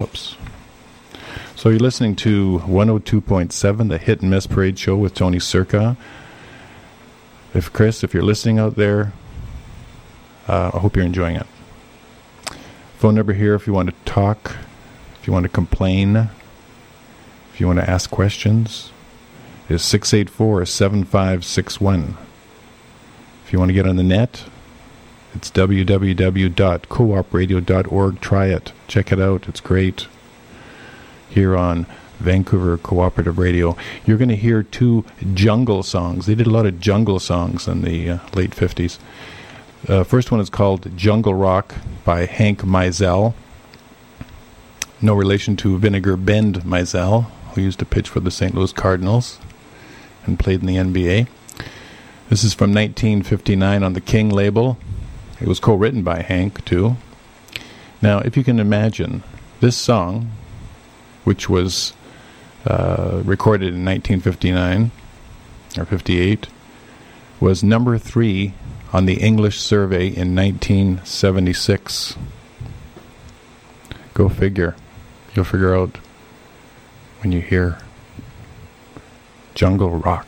Whoops. So you're listening to 102.7, the Hit and Miss Parade Show with Tony Circa. If Chris, if you're listening out there, uh, I hope you're enjoying it. Phone number here if you want to talk, if you want to complain, if you want to ask questions, is 684 7561. If you want to get on the net, it's www.coopradio.org. Try it. Check it out. It's great. Here on Vancouver Cooperative Radio. You're going to hear two jungle songs. They did a lot of jungle songs in the uh, late 50s. Uh, first one is called Jungle Rock by Hank Mizell. No relation to Vinegar Bend Mizell, who used to pitch for the St. Louis Cardinals and played in the NBA. This is from 1959 on the King label. It was co written by Hank, too. Now, if you can imagine, this song, which was uh, recorded in 1959 or 58, was number three on the English survey in 1976. Go figure. You'll figure out when you hear Jungle Rock.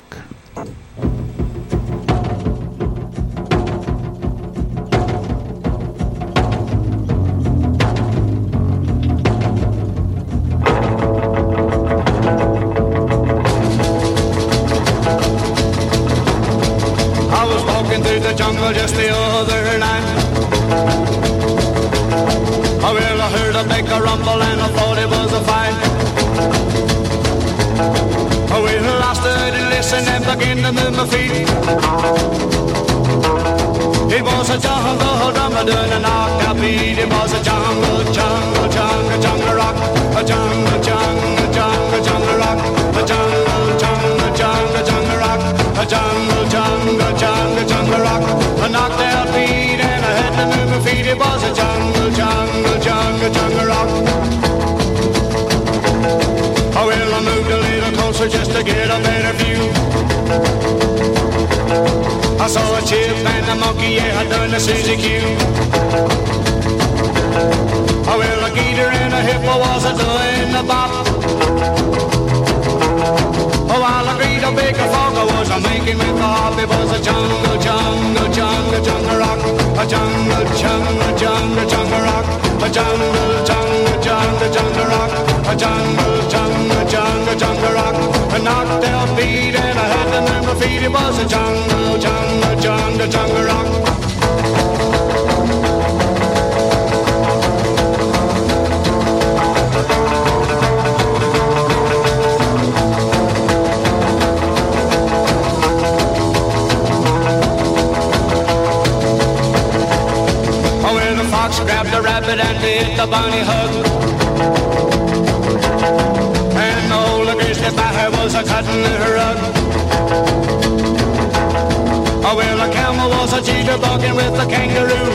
the Bonnie hug. And the grease grizzly by her was a cotton in her rug. Oh, well, a camel was a cheater bugging with a kangaroo.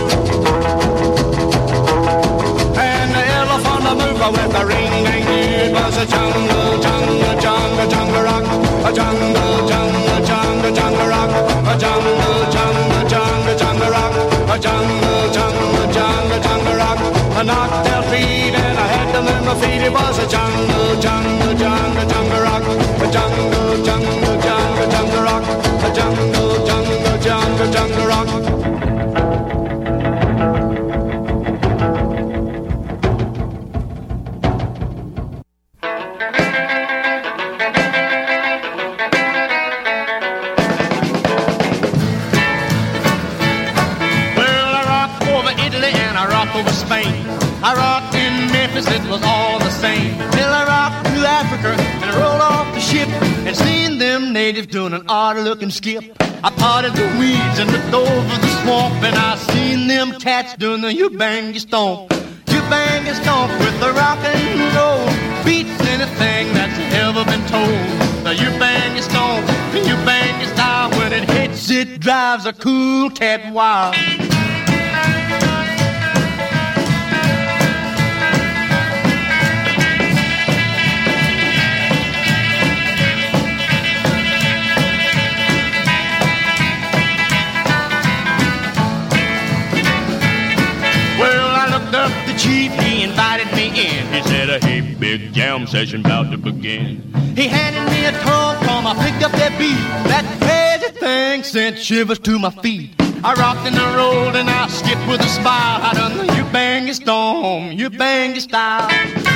and skip. I parted the weeds and looked over the swamp, and I seen them cats doing the you bang you stomp, you bang you stomp with the rock and roll beats anything that's ever been told. Now you bang you stomp, you bang style. When it hits, it drives a cool cat wild. Hey jam session about to begin. He handed me a tom tom, I picked up that beat. That crazy thing sent shivers to my feet. I rocked and I rolled and I skipped with a smile. I done the you bang your storm, you bang your style.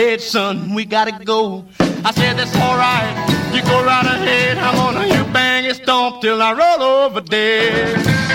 Said, son, we gotta go. I said, that's alright. You go right ahead. I'm gonna you bang and stomp till I roll over dead.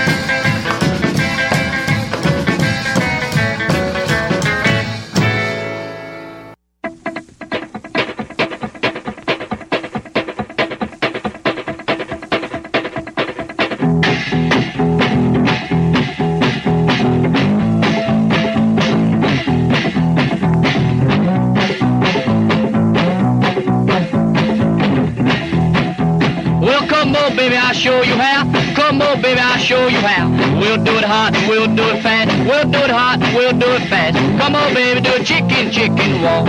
Baby, I'll show you how. Come on, baby, I'll show you how. We'll do it hot we'll do it fast. We'll do it hot we'll do it fast. Come on, baby, do a chicken, chicken walk.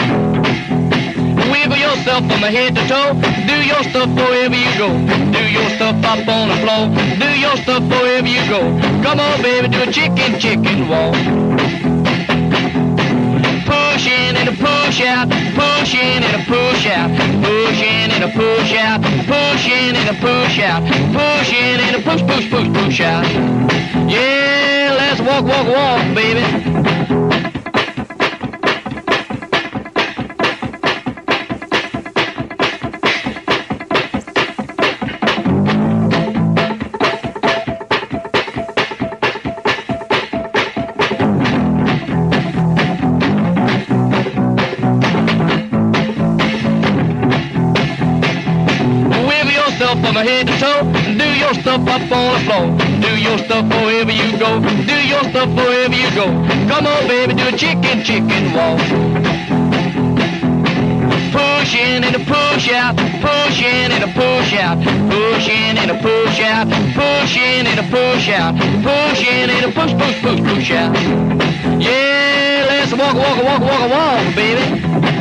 Wiggle yourself from the head to toe. Do your stuff wherever you go. Do your stuff up on the floor. Do your stuff wherever you go. Come on, baby, do a chicken, chicken walk. Push out, push in and a push out, push in and a push out, push in and a push out, push in and a push, push, push, push out. Yeah, let's walk, walk, walk, baby. The floor. Do your stuff wherever you go. Do your stuff wherever you go. Come on, baby, do a chicken, chicken walk. Push in and a push out, push in and a push out, push in and a push out, push in and a push out, push in and a push, push, push, push out. Yeah, let's walk, walk, walk, walk, walk, baby.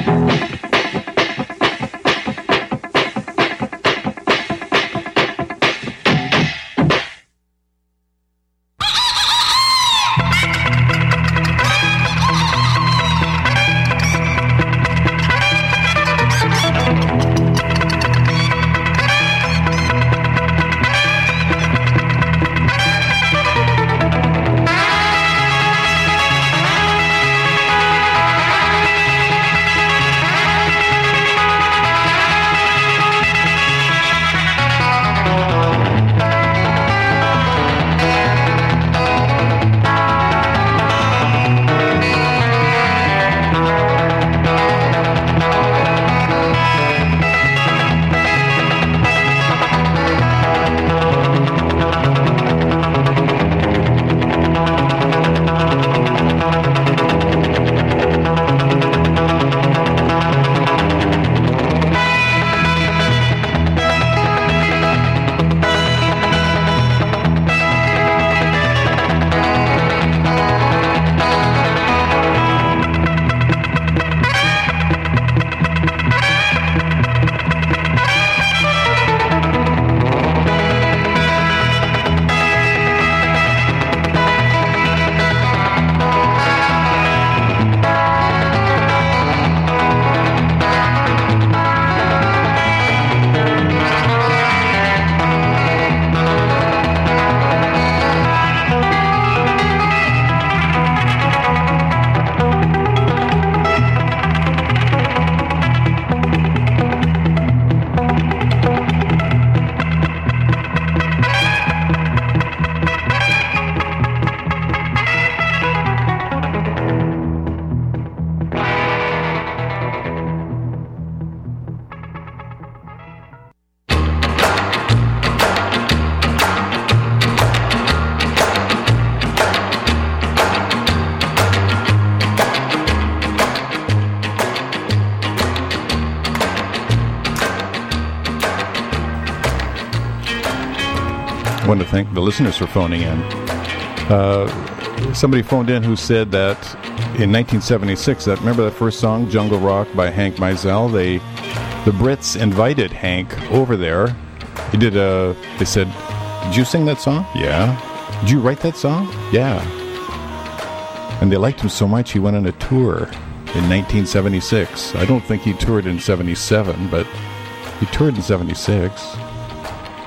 To thank the listeners for phoning in. Uh, somebody phoned in who said that in 1976, that remember that first song, Jungle Rock by Hank Mizell? They, the Brits invited Hank over there. He did a. They said, "Did you sing that song?" Yeah. Did you write that song? Yeah. And they liked him so much, he went on a tour in 1976. I don't think he toured in 77, but he toured in 76.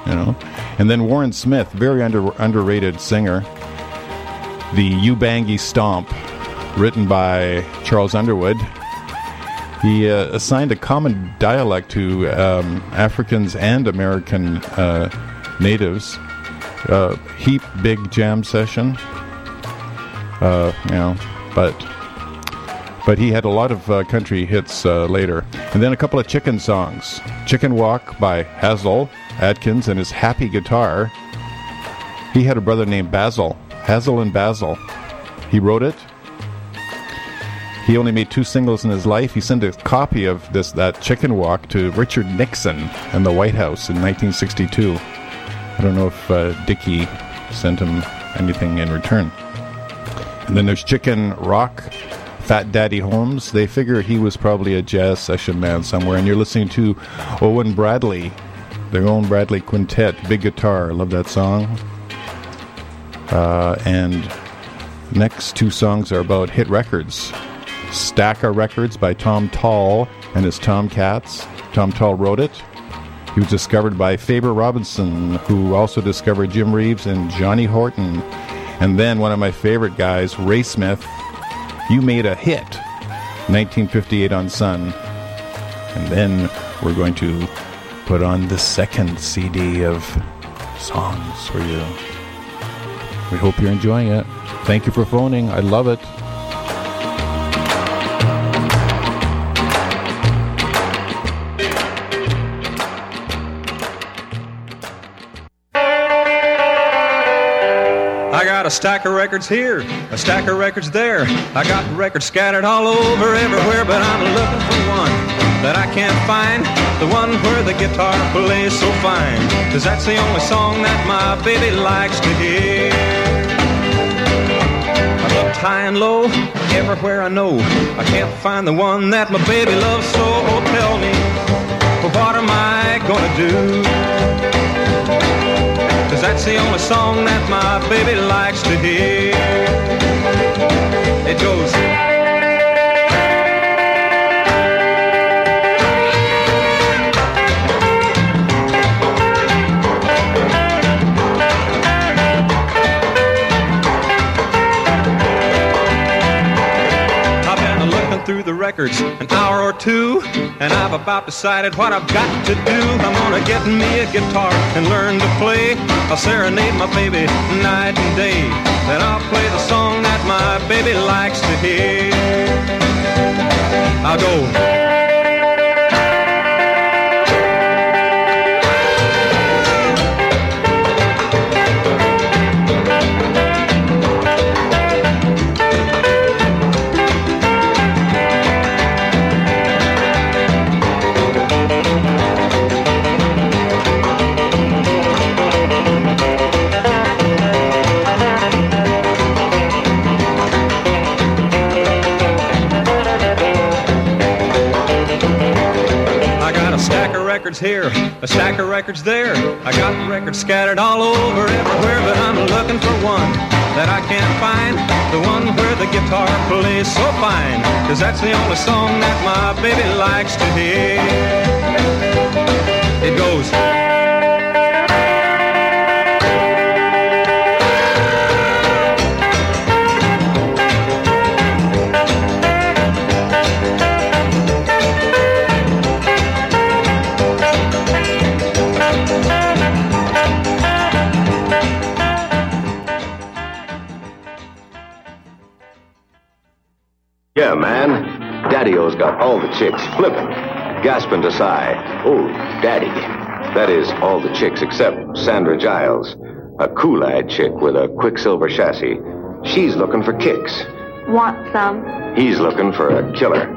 You know, and then Warren Smith, very under, underrated singer, the Ubangi Stomp, written by Charles Underwood. He uh, assigned a common dialect to um, Africans and American uh, natives. Uh, heap big jam session. Uh, you know, but but he had a lot of uh, country hits uh, later, and then a couple of chicken songs. Chicken Walk by Hasil Adkins and his Happy Guitar. He had a brother named Basil, Hasil and Basil. He wrote it. He only made two singles in his life. He sent a copy of this that Chicken Walk to Richard Nixon in the White House in 1962. I don't know if uh, Dickie sent him anything in return. And then there's Chicken Rock, Fat Daddy Holmes. They figure he was probably a jazz session man somewhere. And you're listening to Owen Bradley, their Owen Bradley Quintet, big guitar. Love that song. Uh, and next two songs are about hit records. Stack-A-Records by Tom Tall and his Tomcats. Tom Tall wrote it. He was discovered by Fabor Robinson, who also discovered Jim Reeves and Johnny Horton. And then one of my favorite guys, Ray Smith, You Made a Hit, 1958 on Sun. And then we're going to put on the second CD of songs for you. We hope you're enjoying it. Thank you for phoning. I love it. I got a stack of records here, a stack of records there. I got records scattered all over everywhere, but I'm looking for one that I can't find. The one where the guitar plays so fine. Cause that's the only song that my baby likes to hear. I looked high and low, everywhere I know. I can't find the one that my baby loves so. Oh, tell me, what am I gonna do? Cause that's the only song that my baby likes to hear. It goes. Through the records an hour or two, and I've about decided what I've got to do. I'm gonna get me a guitar and learn to play. I'll serenade my baby night and day. Then I'll play the song that my baby likes to hear. I'll go. Records here, a stack of records there. I got records scattered all over everywhere, but I'm looking for one that I can't find. The one where the guitar plays so fine. Cause that's the only song that my baby likes to hear. It goes. Yeah, man. Daddy-O's got all the chicks flipping, gasping to sigh. Oh, Daddy. That is, all the chicks except Sandra Giles, a cool-eyed chick with a quicksilver chassis. She's looking for kicks. Want some? He's looking for a killer.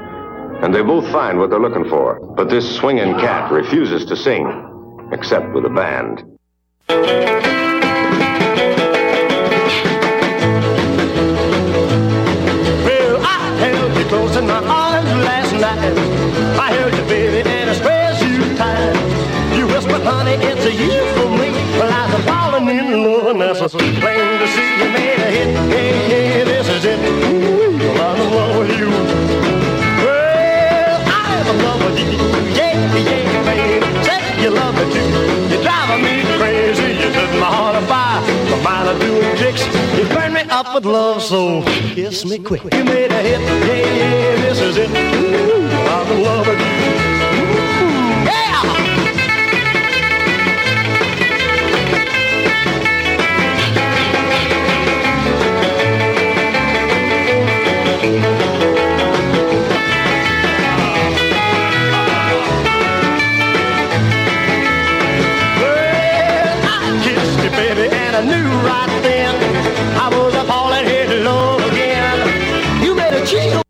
And they both find what they're looking for. But this swinging cat refuses to sing, except with a band. Night. I held you, baby, and I squeezed you tight. You whispered, honey, it's a you for me. Well, I was falling in love, and that's a plain to see. You made a hit, yeah, yeah, this is it. Ooh, I'm in love with you. Well, I'm in love with you. Yeah, yeah, baby. Say you love me too. You're driving me crazy. You set my heart on fire. My mind are doing tricks. You burn me up with love, so kiss me quick. You made a hit. Yeah, yeah, this is it. Love I knew right then I was a falling head low again. You made a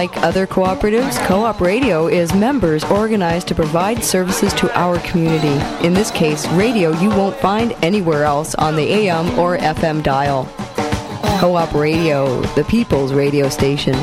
Well, like other cooperatives, Co op Radio is members organized to provide services to our community. In this case, radio you won't find anywhere else on the AM or FM dial. Co op Radio, the people's radio station.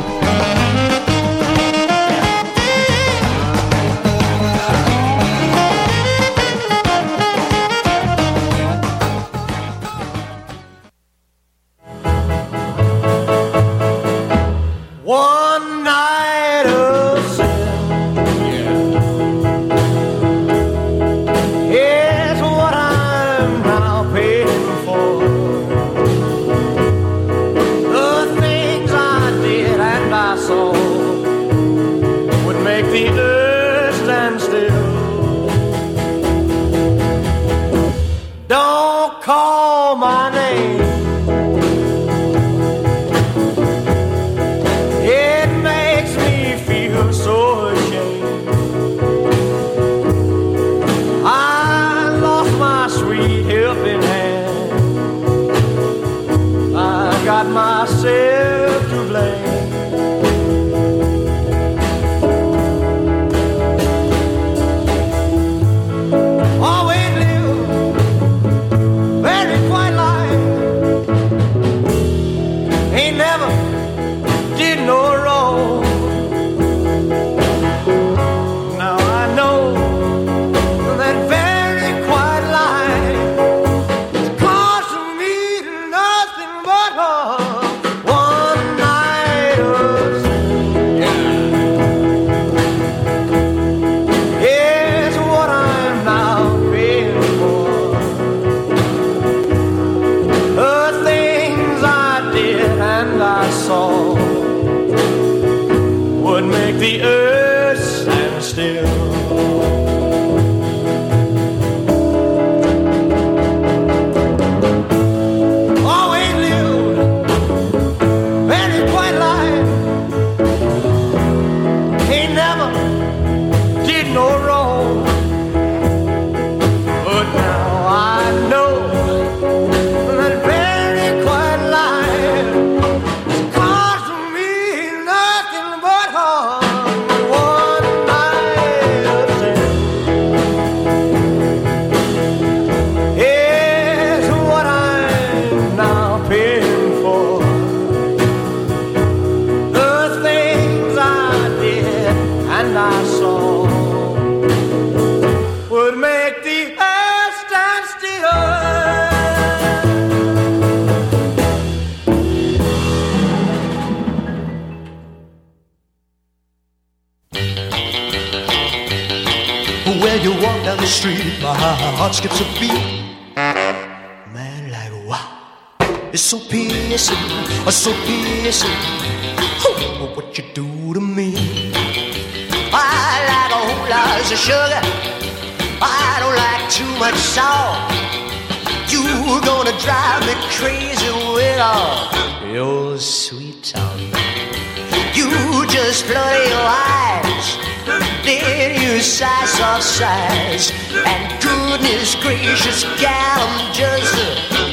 size. And goodness gracious, gal, I'm just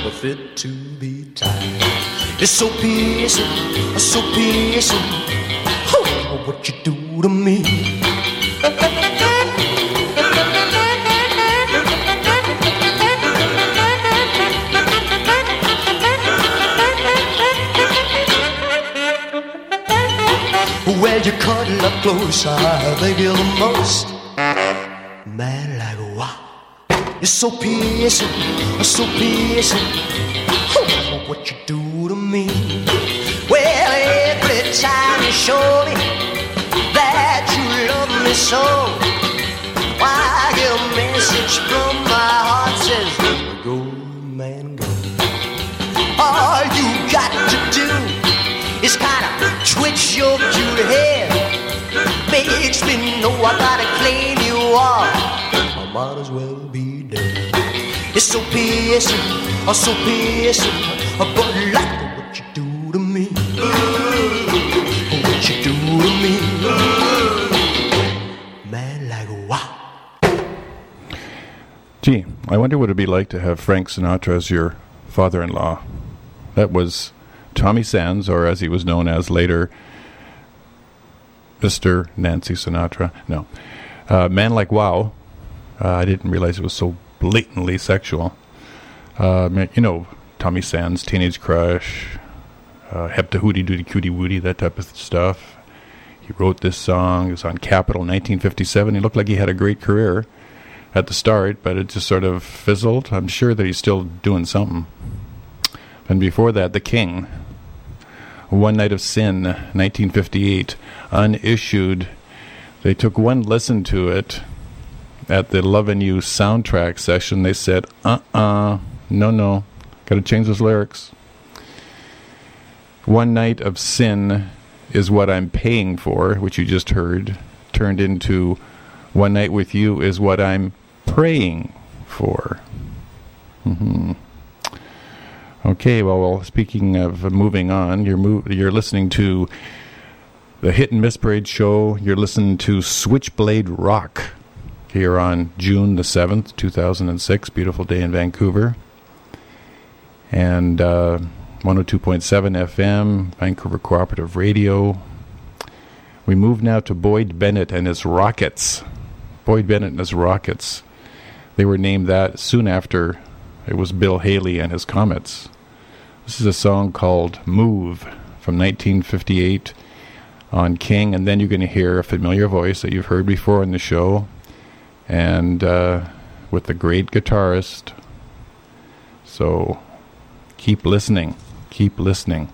a fit to be tied. It's so piercing, so piercing. Oh, what you do to me? Well, you cuddle up closer, baby, the most. It's so piercing, so piercing. Oh, what you do to me? Well, every time you show me that you love me so, So piercing, oh so piercing, but like what you do to me. What you do to me. Man, like wow. Gee, I wonder what it'd be like to have Frank Sinatra as your father-in-law. That was Tommy Sands, or as he was known as later, Mr. Nancy Sinatra. No. Uh, Man Like Wow. Uh, I didn't realize it was so blatantly sexual. Uh, you know, Tommy Sands, Teenage Crush, uh, Hepta Hootie Dootie Cootie Wootie, that type of stuff. He wrote this song. It was on Capitol 1957. He looked like he had a great career at the start, but it just sort of fizzled. I'm sure that he's still doing something. And before that, The King. One Night of Sin, 1958, unissued. They took one listen to it at the Lovin' You soundtrack session. They said, uh uh, no, no, gotta change those lyrics. One Night of Sin is what I'm paying for, which you just heard, turned into One Night with You is what I'm praying for. Mm-hmm. Okay, well, well, speaking of moving on, you're you're listening to the Hit and Miss Parade show. You're listening to Switchblade Rock here on June the seventh, two thousand and six. Beautiful day in Vancouver, and uh, one hundred two point seven FM, Vancouver Cooperative Radio. We move now to Boyd Bennett and his Rockets. Boyd Bennett and his Rockets. They were named that soon after it was Bill Haley and his Comets. This is a song called Move from 1958 on King, and then you're going to hear a familiar voice that you've heard before in the show, and uh, with the great guitarist. So keep listening, keep listening.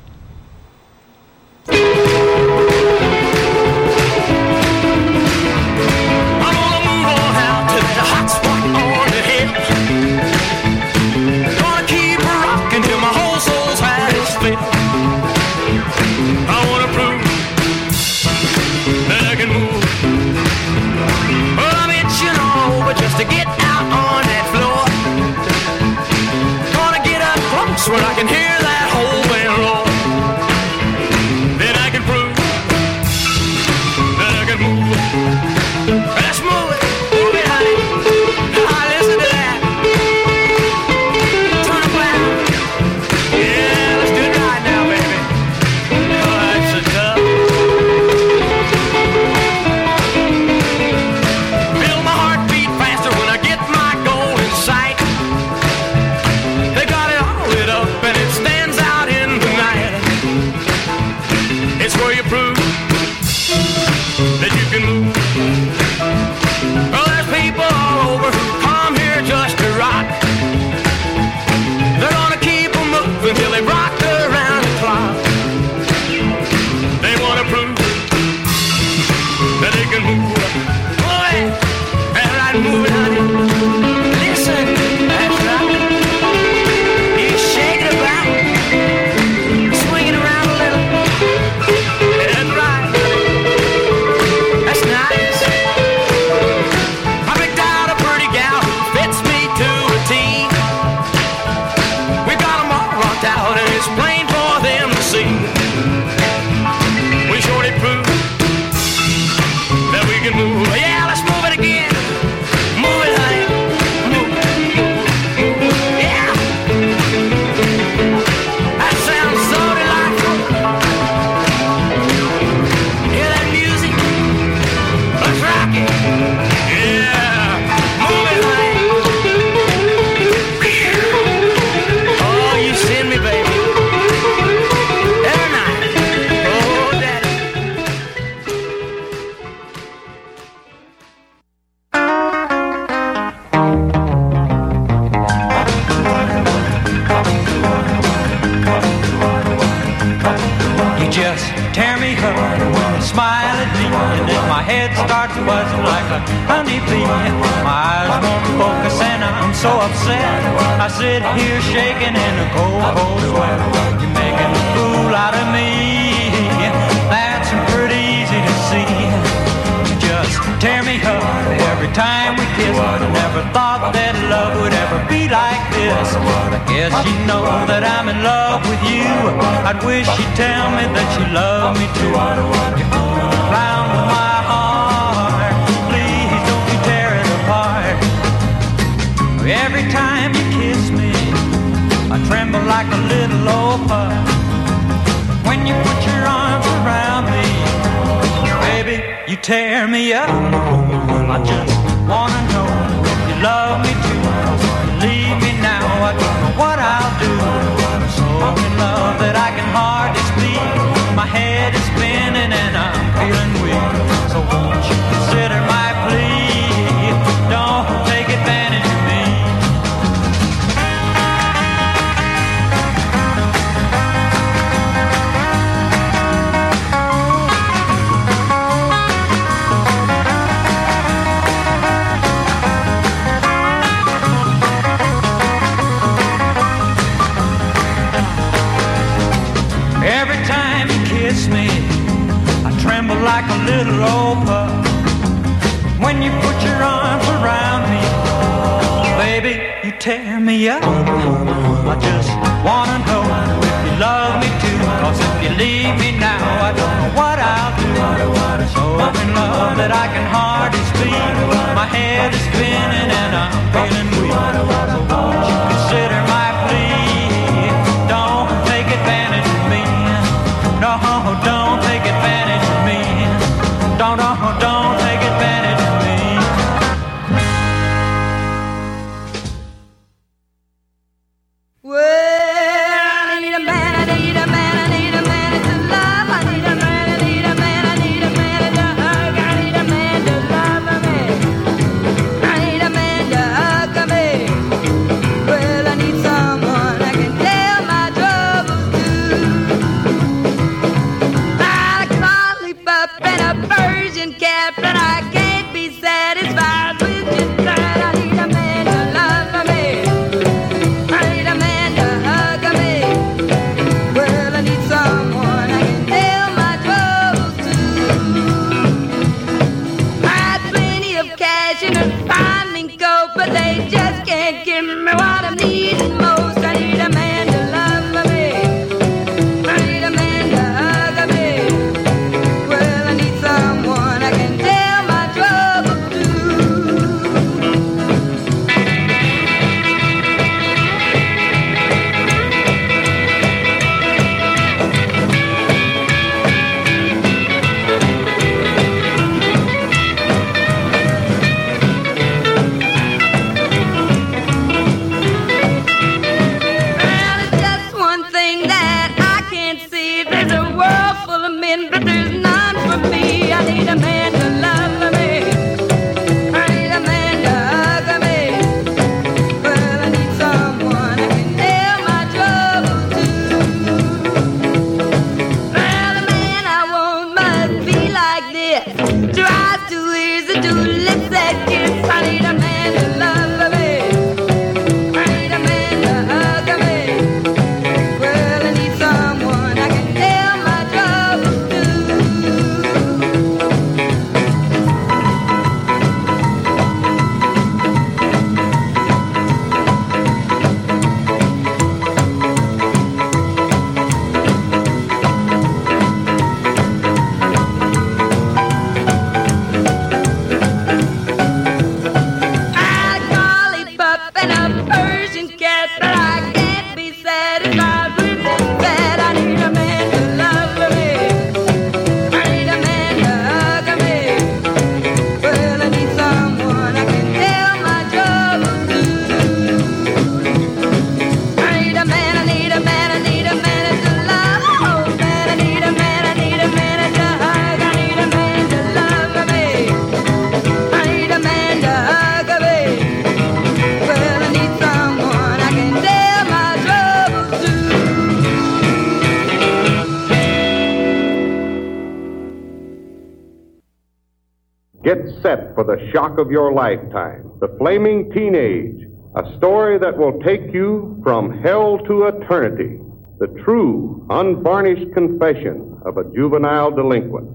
Shock of your lifetime. The Flaming Teenage. A story that will take you from hell to eternity. The true, unvarnished confession of a juvenile delinquent.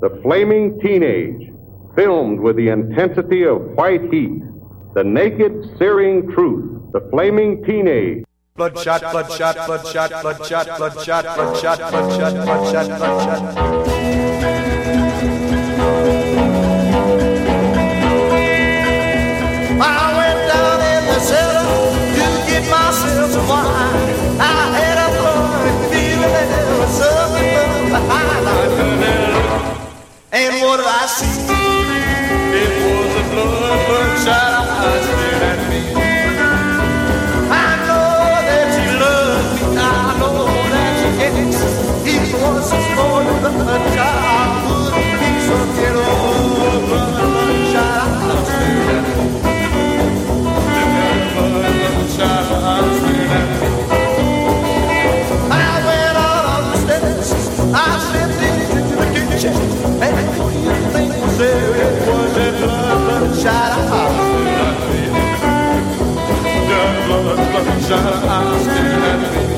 The Flaming Teenage. Filmed with the intensity of white heat. The naked, searing truth. The Flaming Teenage. Bloodshot, bloodshot, bloodshot, bloodshot, bloodshot, bloodshot, bloodshot, bloodshot, bloodshot. I went down in the cellar to get myself some wine. I had a funny feeling there something behind And what did I see? It was a blood, bloodshot eyes staring me. I know that she loves me. I know that she cares. He was a spoiled. I wouldn't be so get shut her eyes and let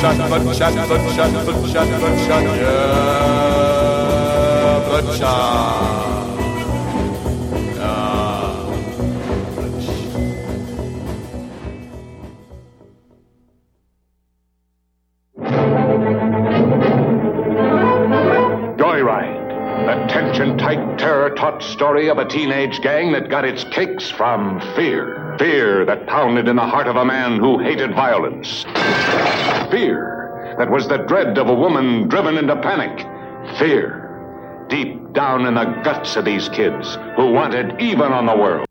bloodshot, bloodshot, bloodshot, bloodshot, bloodshot, bloodshot, yeah, bloodshot. Joyride. The tension tight, terror taught story of a teenage gang that got its kicks from fear. Fear that pounded in the heart of a man who hated violence. Fear that was the dread of a woman driven into panic. Fear deep down in the guts of these kids who wanted even on the world.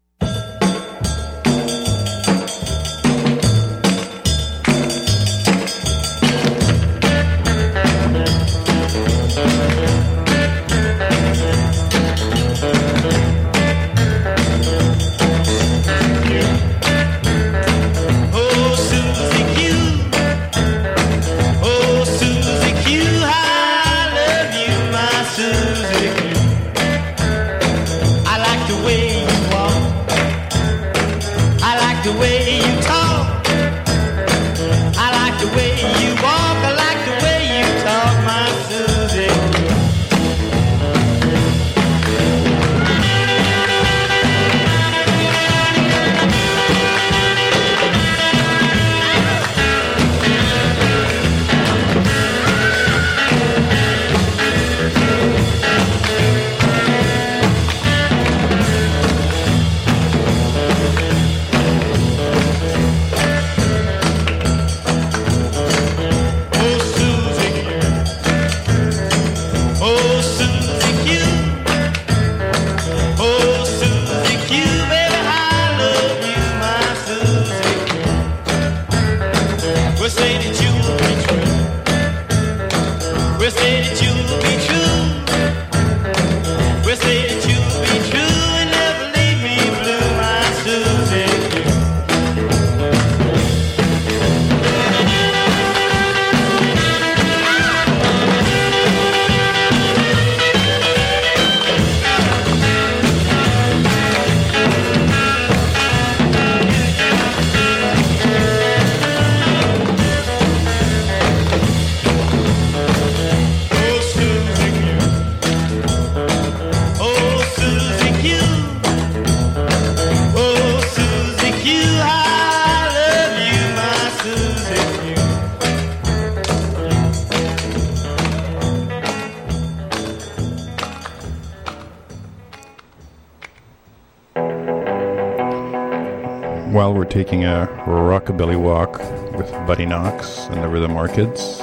Taking a rockabilly walk with Buddy Knox and the Rhythm Orchids,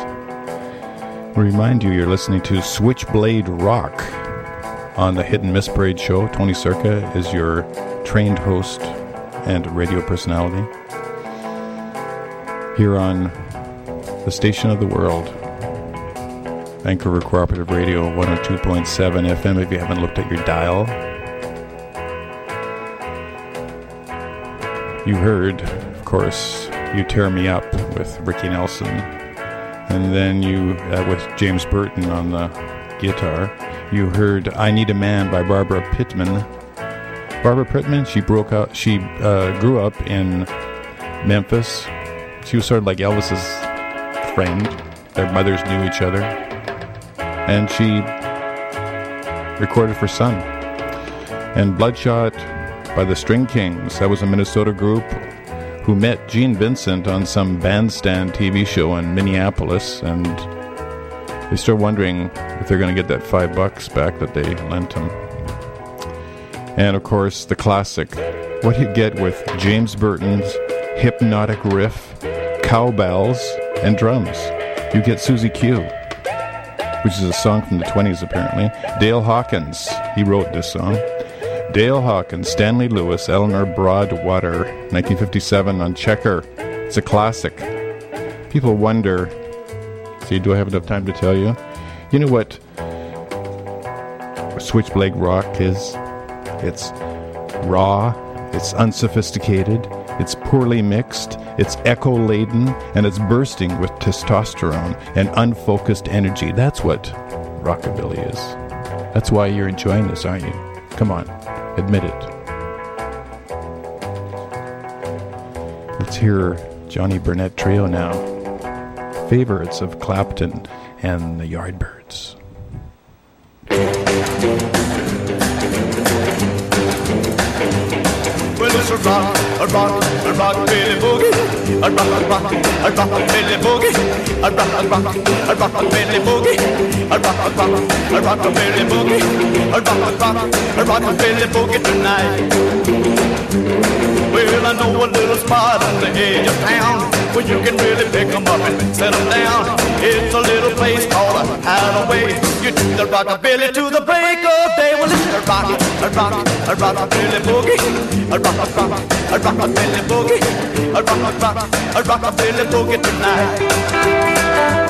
we remind you you're listening to Switchblade Rock on the Hit and Miss Parade show. Tony Circa is your trained host and radio personality here on the station of the world, Vancouver Cooperative Radio 102.7 FM. If you haven't looked at your dial, you heard, of course, You Tear Me Up with Ricky Nelson, and then you, uh, with James Burton on the guitar, you heard I Need a Man by Barbara Pittman. Barbara Pittman, she broke out, she uh, grew up in Memphis. She was sort of like Elvis's friend. Their mothers knew each other. And she recorded for Sun. And Bloodshot by the String Kings. That was a Minnesota group who met Gene Vincent on some bandstand TV show in Minneapolis, and they start wondering if they're going to get that five bucks back that they lent him. And of course, the classic what you get with James Burton's hypnotic riff, cowbells, and drums. You get Susie Q, which is a song from the 20s apparently. Dale Hawkins, he wrote this song. Dale Hawkins, Stanley Lewis, Eleanor Broadwater, 1957 on Checker. It's a classic. People wonder, see, do I have enough time to tell you? You know what Switchblade Rock is? It's raw, it's unsophisticated, it's poorly mixed, it's echo laden, and it's bursting with testosterone and unfocused energy. That's what rockabilly is. That's why you're enjoying this, aren't you? Come on, admit it. Let's hear Johnny Burnette Trio now. Favorites of Clapton and the Yardbirds. Well, a rock, a rock, a rock, Billy Boogie. A rock, a rock, a rock, Billy Boogie. A rock, a rock, a rock, Billy Boogie. A rock, a rock, a rock, Billy Boogie. A rock, a rock, a rock, Billy Boogie tonight. Well, I know a little spot on the edge of town where you can really pick 'em up and set 'em down. It's a little place called a hideaway. You do the rockabilly to the break of day. Well, it's a rock, a rock, a billy boogie. A rock, a rock, a rock, a billy boogie. A rock, a rock, a rock, a billy boogie tonight.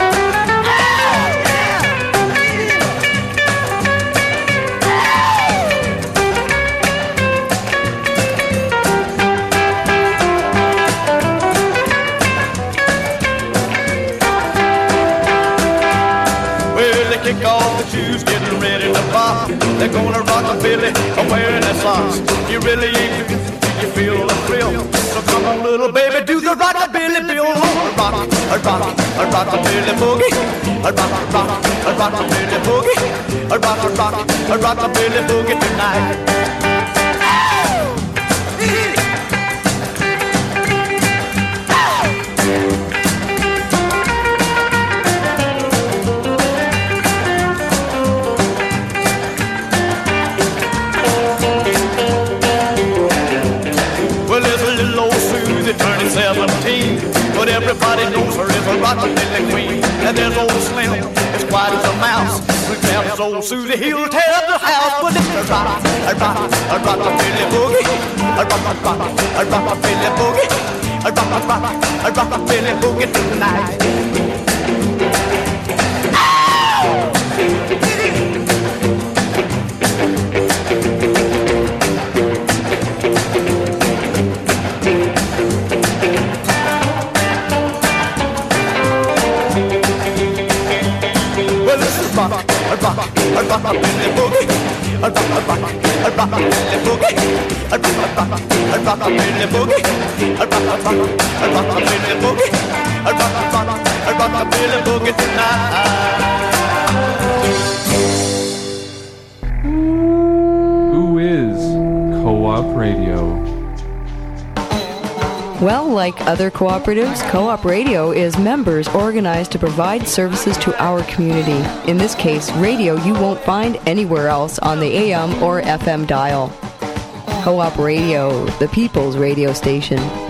They're gonna rock a billy, I'm wearing their socks. You really ain't you feel the thrill. So come on, little baby, do the rockabilly bill. A rock, a rock, a rockabilly boogie. A rock, a rock, a rockabilly boogie. A rock, a rock, a rockabilly boogie tonight. 17. But everybody knows her as a rockabilly queen. And there's old Slim, as quiet as a mouse. We grabs old Susie, he'll tear up the house. But it's a rock, a rock, a rockabilly boogie. A rock, a rock, a rockabilly boogie. A rock, a rock, a rockabilly boogie tonight. A rockabilly boogie. A rock, a rock, a rockabilly boogie. A rock, a rock, a rockabilly boogie tonight. Who is Co op Radio? Well, like other cooperatives, Co op Radio is members organized to provide services to our community. In this case, radio you won't find anywhere else on the AM or FM dial. Co op Radio, the people's radio station.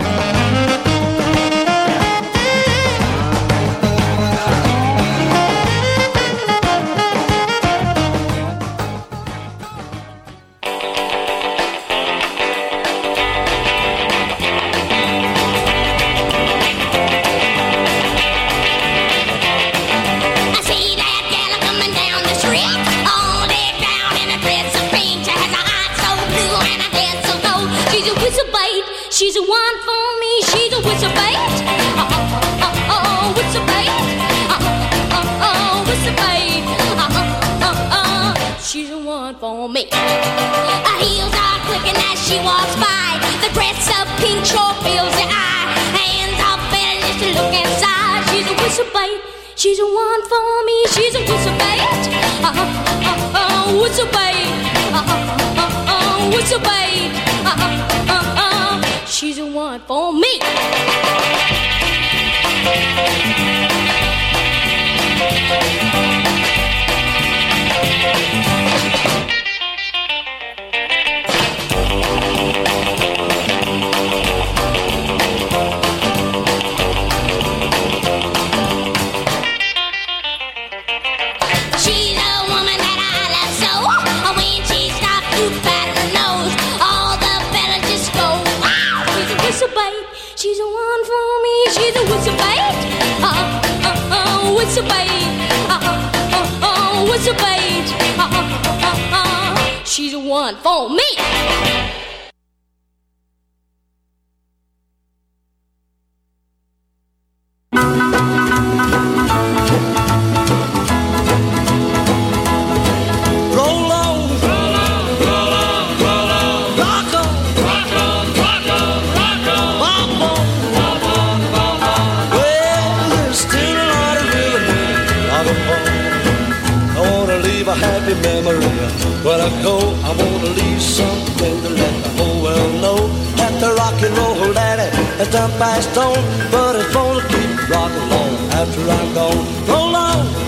stone by stone, but it's gonna keep rocking on after I'm gone. Roll on.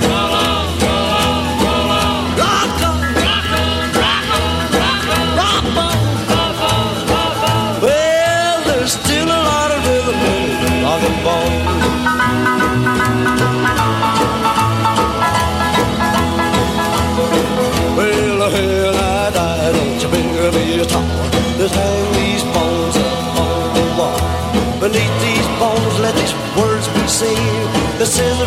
Beneath these bones, let these words be seen. The is a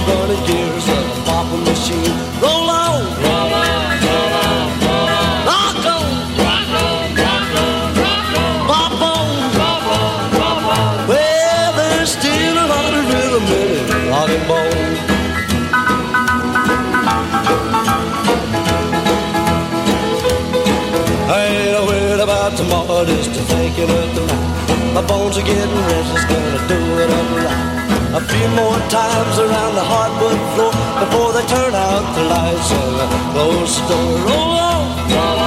My bones are getting restless, gonna do it up right. A few more times around the hardwood floor before they turn out the lights and close the door. Oh, oh, oh.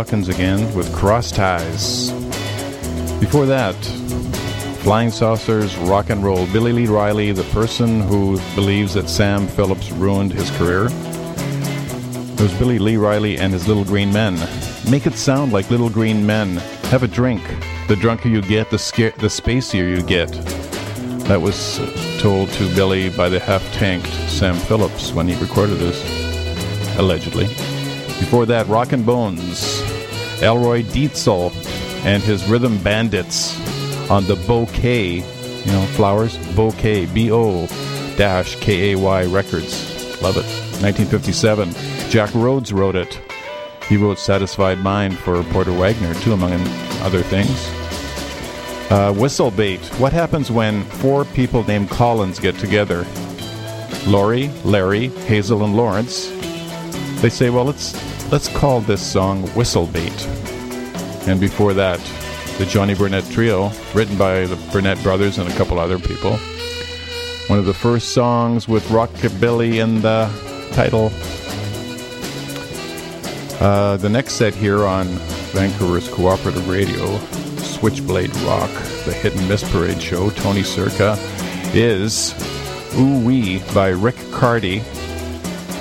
Again with Cross Ties. Before that, Flying Saucers, Rock and Roll. Billy Lee Riley, the person who believes that Sam Phillips ruined his career. It was Billy Lee Riley and his Little Green Men. Make it sound like Little Green Men. Have a drink. The drunker you get, the, sca- the spacier you get. That was told to Billy by the half-tanked Sam Phillips when he recorded this, allegedly. Before that, Rockin' Bones, Elroy Dietzel and his Rhythm Bandits on the Bouquet, you know, flowers, Bouquet, B-O dash K-A-Y Records. Love it. 1957. Jack Rhodes wrote it. He wrote Satisfied Mind for Porter Wagoner, too, among other things. Uh, Whistlebait. What happens when four people named Collins get together? Laurie, Larry, Hazel, and Lawrence. They say, well, let's let's this song Whistlebait. And before that, the Johnny Burnette Trio, written by the Burnette brothers and a couple other people. One of the first songs with rockabilly in the title. Uh, the next set here on Vancouver's Cooperative Radio, Switchblade Rock, the Hit and Miss Parade show, Tony Circa, is Ooh Wee by Ric Cartey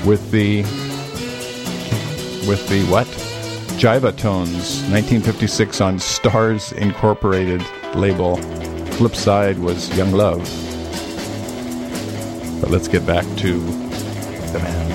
with the with the what? Jiv-A-Tones, 1956 on Stars Incorporated label. Flip side was Young Love. But let's get back to the man.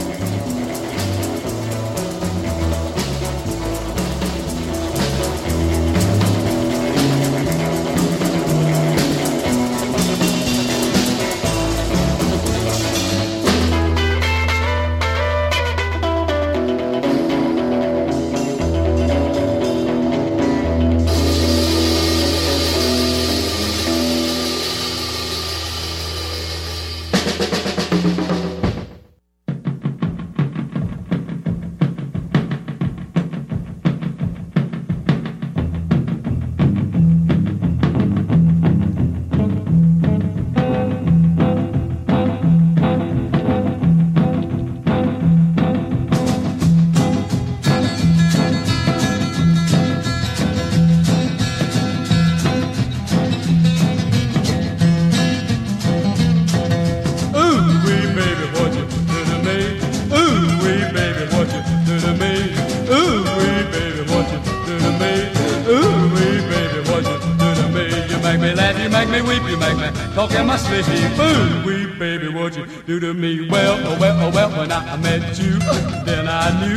I met you, then I knew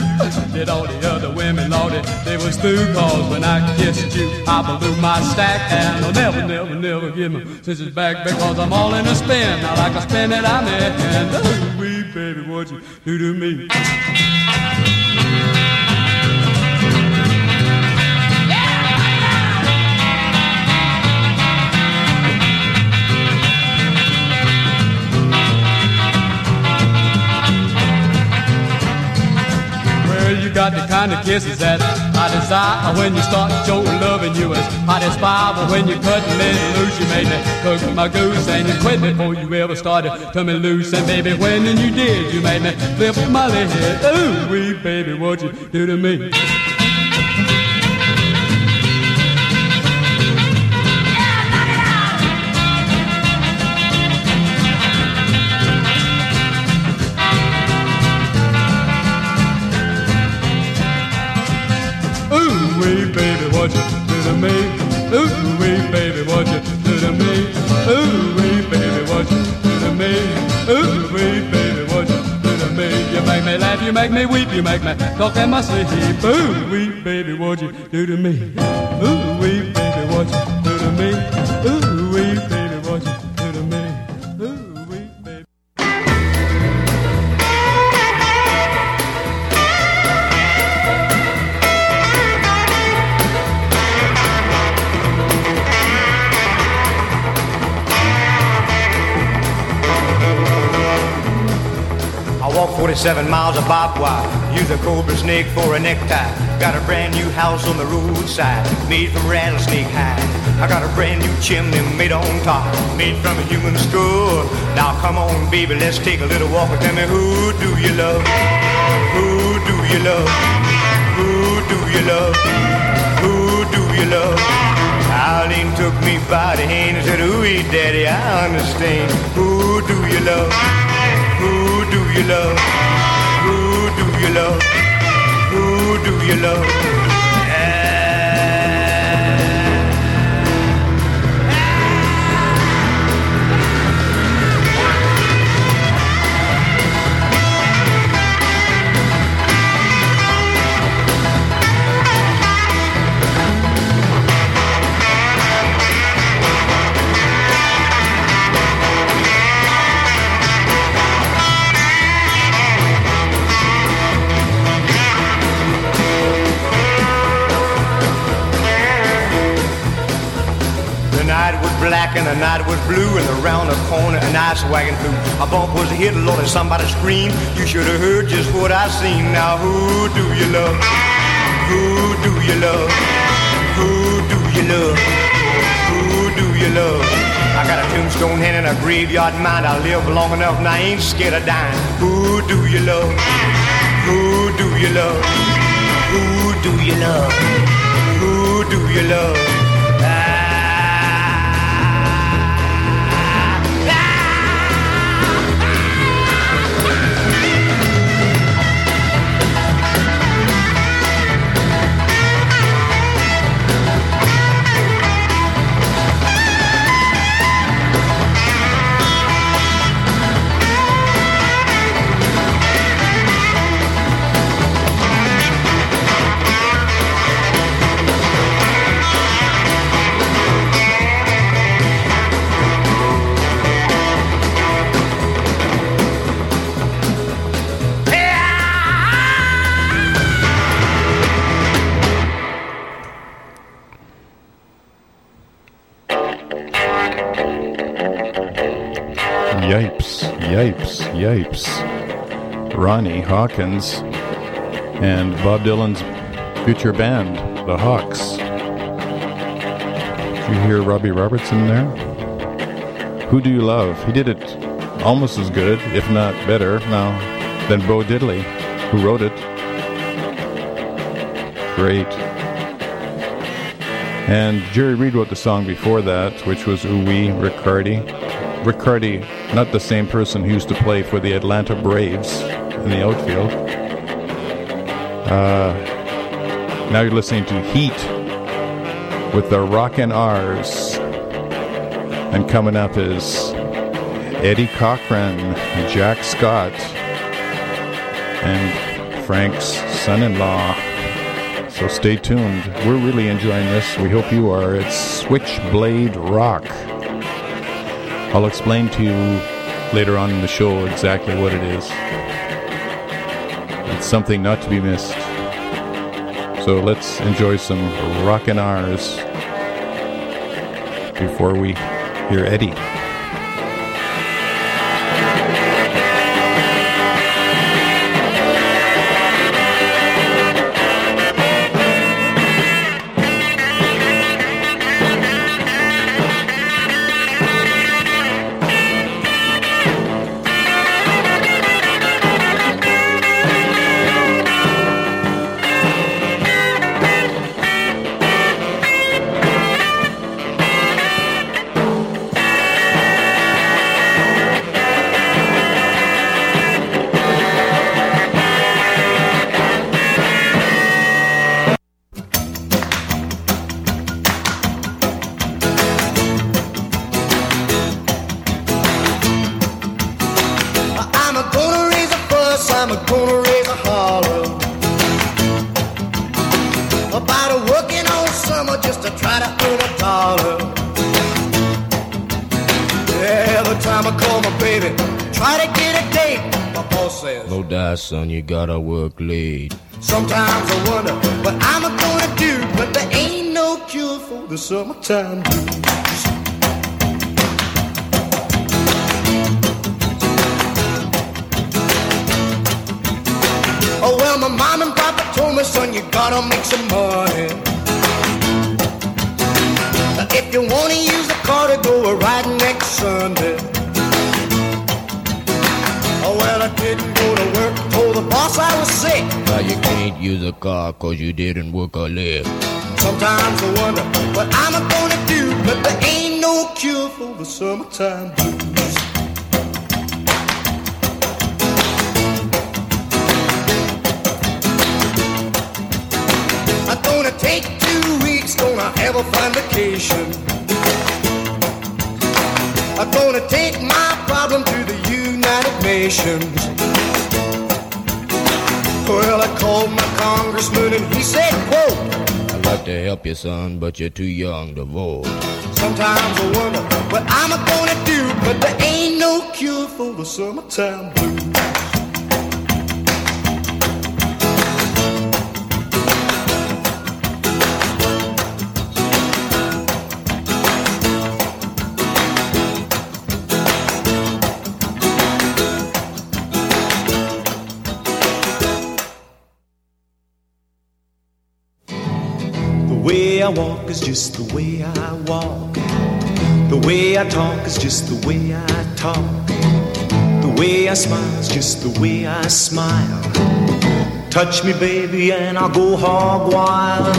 that all the other women, Lordy, they was through. Cause when I kissed you, I blew my stack, and I'll never, never, never give my sisters back because I'm all in a spin. I like a spin that I'm in. And ooh, wee baby, what you do to me? Got the kind of kisses that I desire when you start your loving you as hot as fire. But when you cut me loose, you made me cook my goose and you quit before you ever started to me loose. And baby, when you did, you made me flip my lid. Ooh, wee baby, what you do to me? What you do to me? Ooh, wee baby, what you do to me? Ooh, wee baby, what you do to me? Ooh, wee baby, what you do to me? You make me laugh, you make me weep, you make me talk in my sleep. Ooh, wee baby, what you do to me? Ooh, wee baby, what you do to me? 47 miles of barbed wire. Use a cobra snake for a necktie. Got a brand new house on the roadside, made from rattlesnake hide. I got a brand new chimney made on top, made from a human skull. Now come on, baby, let's take a little walk. And tell me who do you love? Who do you love? Who do you love? Who do you love? Eileen took me by the hand and said, Ooh, daddy, I understand. Who do you love? Who do you love? Who do you love? Who do you love? The night was blue, and around the corner an ice wagon flew. A bump was hit, Lord, and somebody screamed. You should have heard just what I seen. Now who do you love? Who do you love? Who do you love? Who do you love? I got a tombstone hand and a graveyard mind. I live long enough and I ain't scared of dying. Who do you love? Who do you love? Who do you love? Who do you love? Hawkins and Bob Dylan's future band, the Hawks. Did you hear Robbie Robertson there? Who Do You Love? He did it almost as good, if not better, now than Bo Diddley, who wrote it. Great. And Jerry Reed wrote the song before that, which was Wee Riccardi. Riccardi, not the same person who used to play for the Atlanta Braves in the outfield. Uh, now you're listening to Heat with the Rockin' R's. And coming up is Eddie Cochran, Jack Scott, and Frank's son in law. So stay tuned. We're really enjoying this. We hope you are. It's Switchblade Rock. I'll explain to you later on in the show exactly what it is. Something not to be missed. So let's enjoy some rockin' R's before we hear Eddie. Son, you son, but you're too young to vote. Sometimes I wonder what I'm gonna do, but there ain't no cure for the summertime blues. Just the way I walk. The way I talk is just the way I talk. The way I smile is just the way I smile. Touch me, baby, and I'll go hog wild.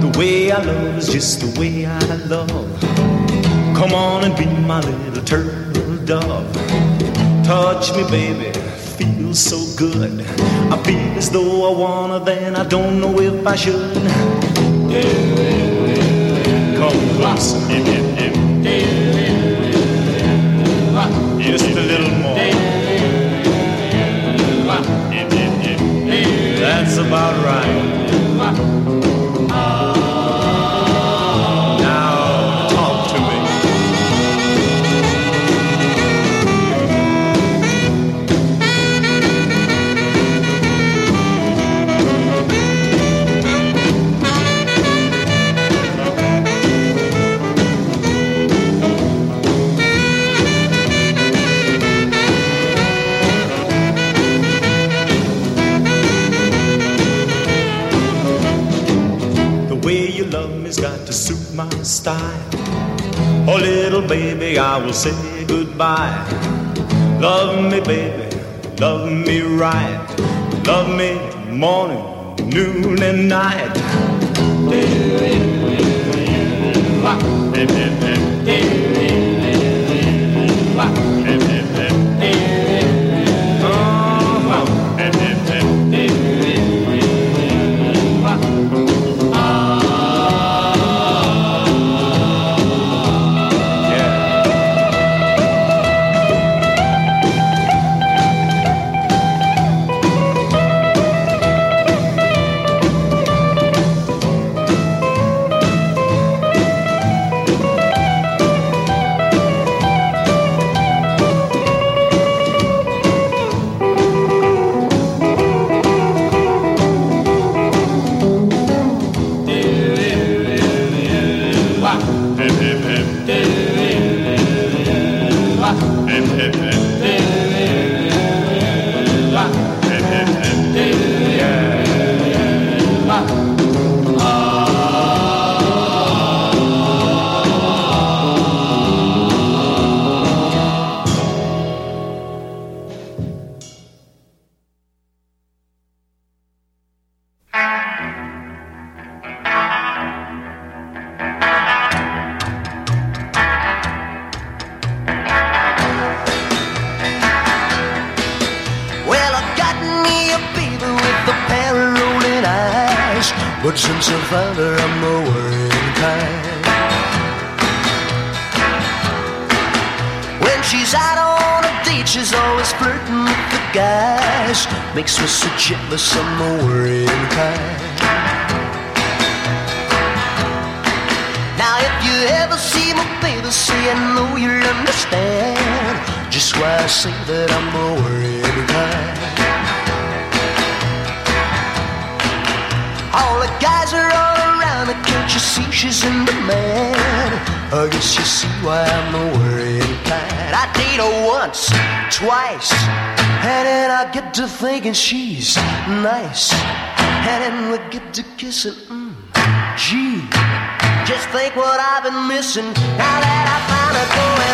The way I love is just the way I love. Come on and be my little turtle dove. Touch me, baby, feels so good. I feel as though I wanna, then I don't know if I should. Just a little more. That's about right. I will say goodbye. Love me, baby, love me right. Love me morning, noon, and night. Twice, and then I get to thinking she's nice. And then we get to kissing, mm, gee. Just think what I've been missing now that I found her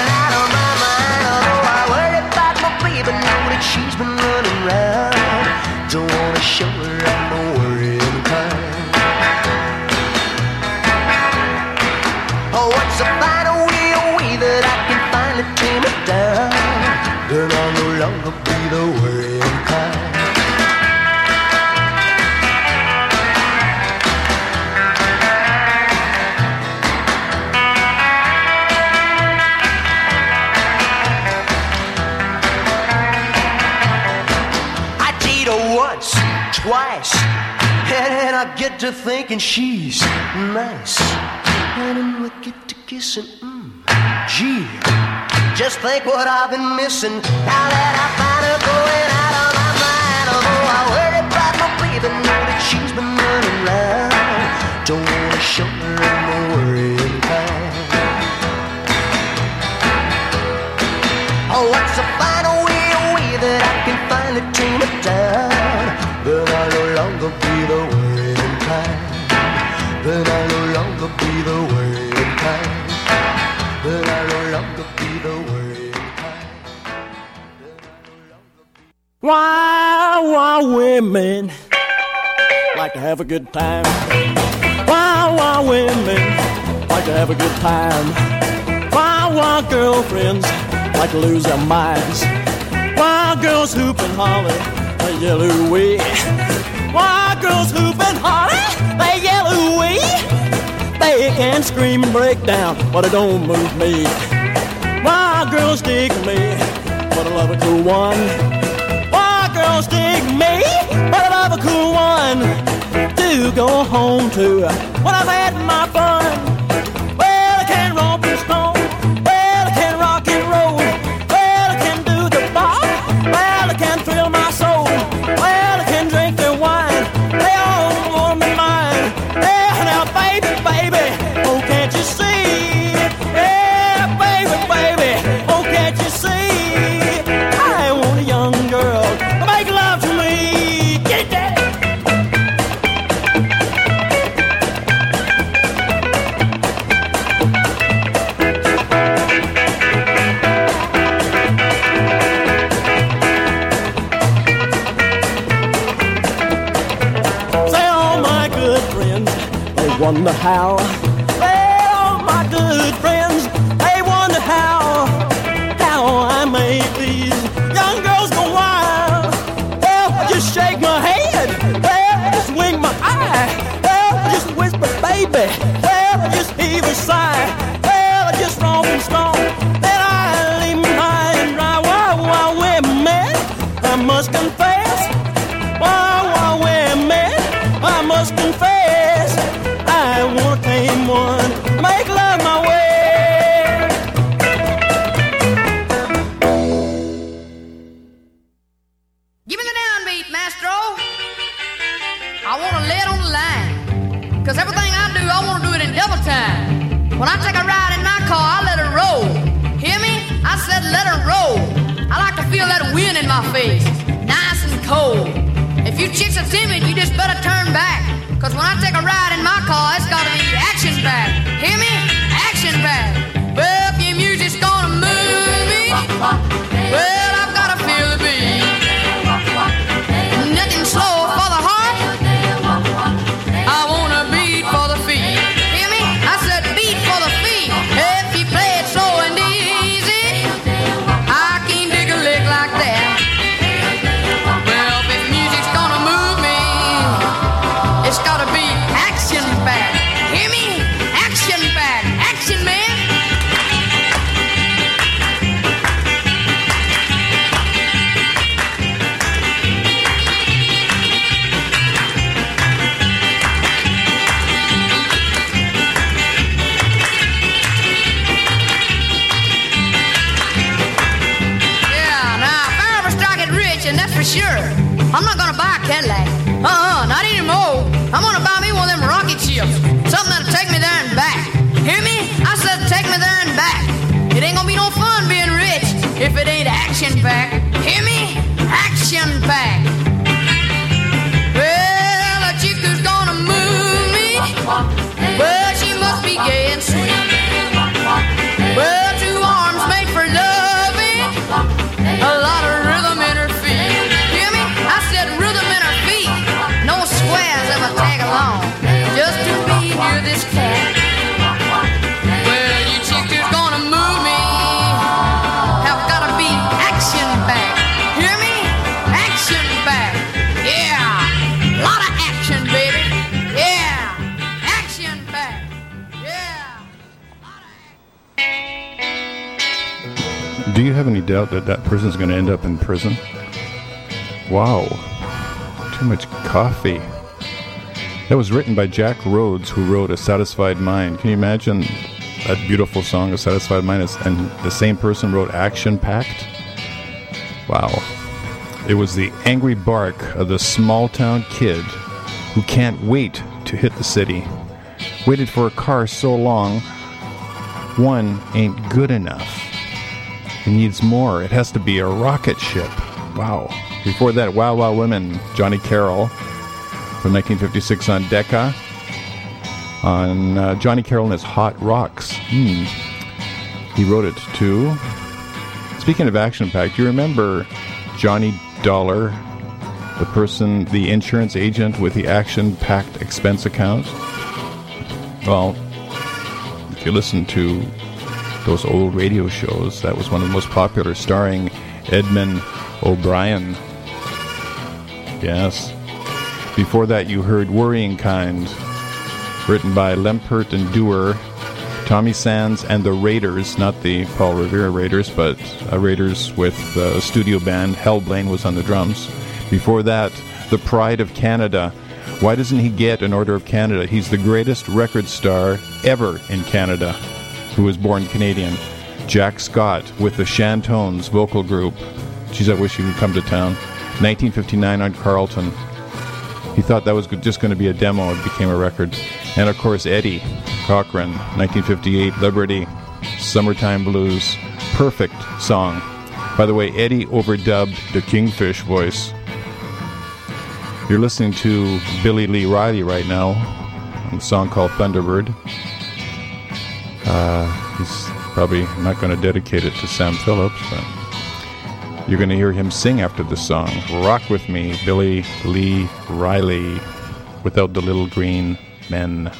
and she's nice. And I'm wicked to kiss and mmm, gee. Just think what I've been missing now that I find her going out of my mind. Although I worry about my baby Why, why women like to have a good time? Why, why women like to have a good time? Why, why girlfriends like to lose their minds? Why girls hoop and holler, they yell ooh-wee. Why girls hoop and holler, they yell ooh-wee. They can scream and break down, but it don't move me. Why girls dig me, but I love a cool one pick me, but I love a cool one to go home to. When I've had my fun, well, I can't roll this home. on the howl. Written by Jack Rhodes, who wrote A Satisfied Mind. Can you imagine that beautiful song, A Satisfied Mind? And the same person wrote Action Packed? Wow. It was the angry bark of the small town kid who can't wait to hit the city. Waited for a car so long, one ain't good enough. It needs more. It has to be a rocket ship. Wow. Before that, Wow Wow Women, Johnny Carroll from 1956 on Decca. On uh, Johnny Carroll and his Hot Rocks. Hmm. He wrote it too. Speaking of action pack, do you remember Johnny Dollar, the person, the insurance agent with the action packed expense account? Well, if you listen to those old radio shows, that was one of the most popular, starring Edmond O'Brien. Yes. Before that, you heard Worrying Kind, written by Lempert and Dewar, Tommy Sands, and the Raiders, not the Paul Revere Raiders, but uh, Raiders with uh, studio band. Hal Blaine was on the drums. Before that, The Pride of Canada. Why doesn't he get an Order of Canada? He's the greatest record star ever in Canada, who was born Canadian. Jack Scott with the Chantones vocal group. Geez, I wish he would come to town. 1959 on Carlton. He thought that was just going to be a demo. It became a record. And of course, Eddie Cochran, 1958, Liberty, Summertime Blues. Perfect song. By the way, Eddie overdubbed the Kingfish voice. You're listening to Billy Lee Riley right now on a song called Thunderbird. Uh, he's probably not going to dedicate it to Sam Phillips, but you're going to hear him sing after the song. Rock with me, Billy Lee Riley, without the little green men.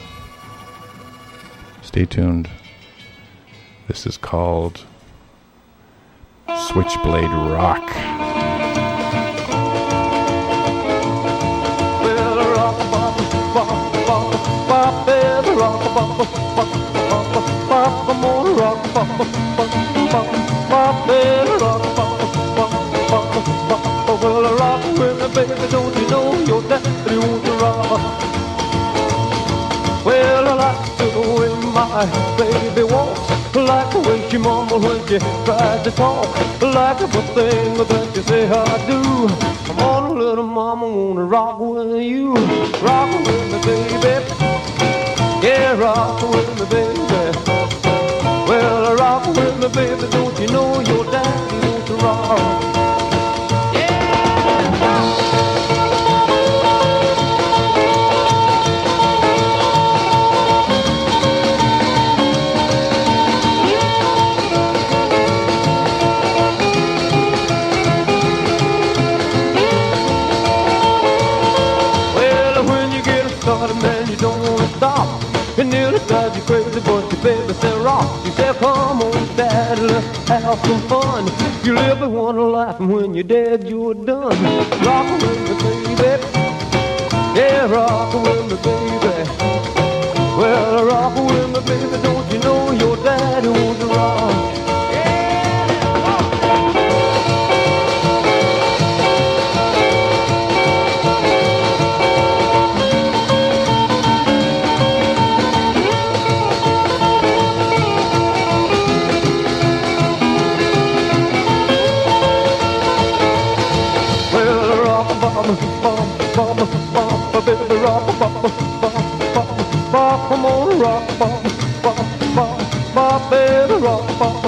Stay tuned. This is called Switchblade Rock. Well, rock my baby walks, like the way she mumbles when she tries to talk, like everything that you say I do. Come on, little mama, wanna rock with you, rock with me, baby. Yeah, rock with me, baby. Well, rock with me, baby, don't you know your daddy wants to rock? It nearly drives you crazy, but your baby said rock. You said, come on, daddy, let's have some fun. You live in one life, and when you're dead, you're done. Rock with me, baby. Yeah, rock with me, baby. Well, rock with me, baby. Don't you know your daddy wants to rock? Rock bop, bop, bop, bop, baby, rock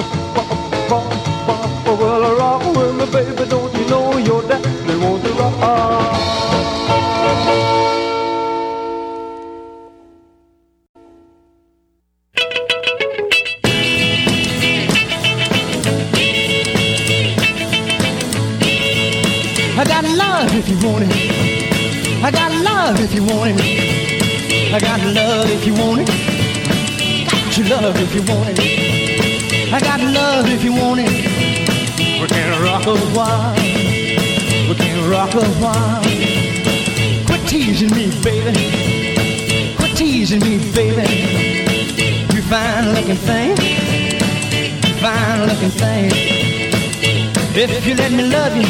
If you let me love you,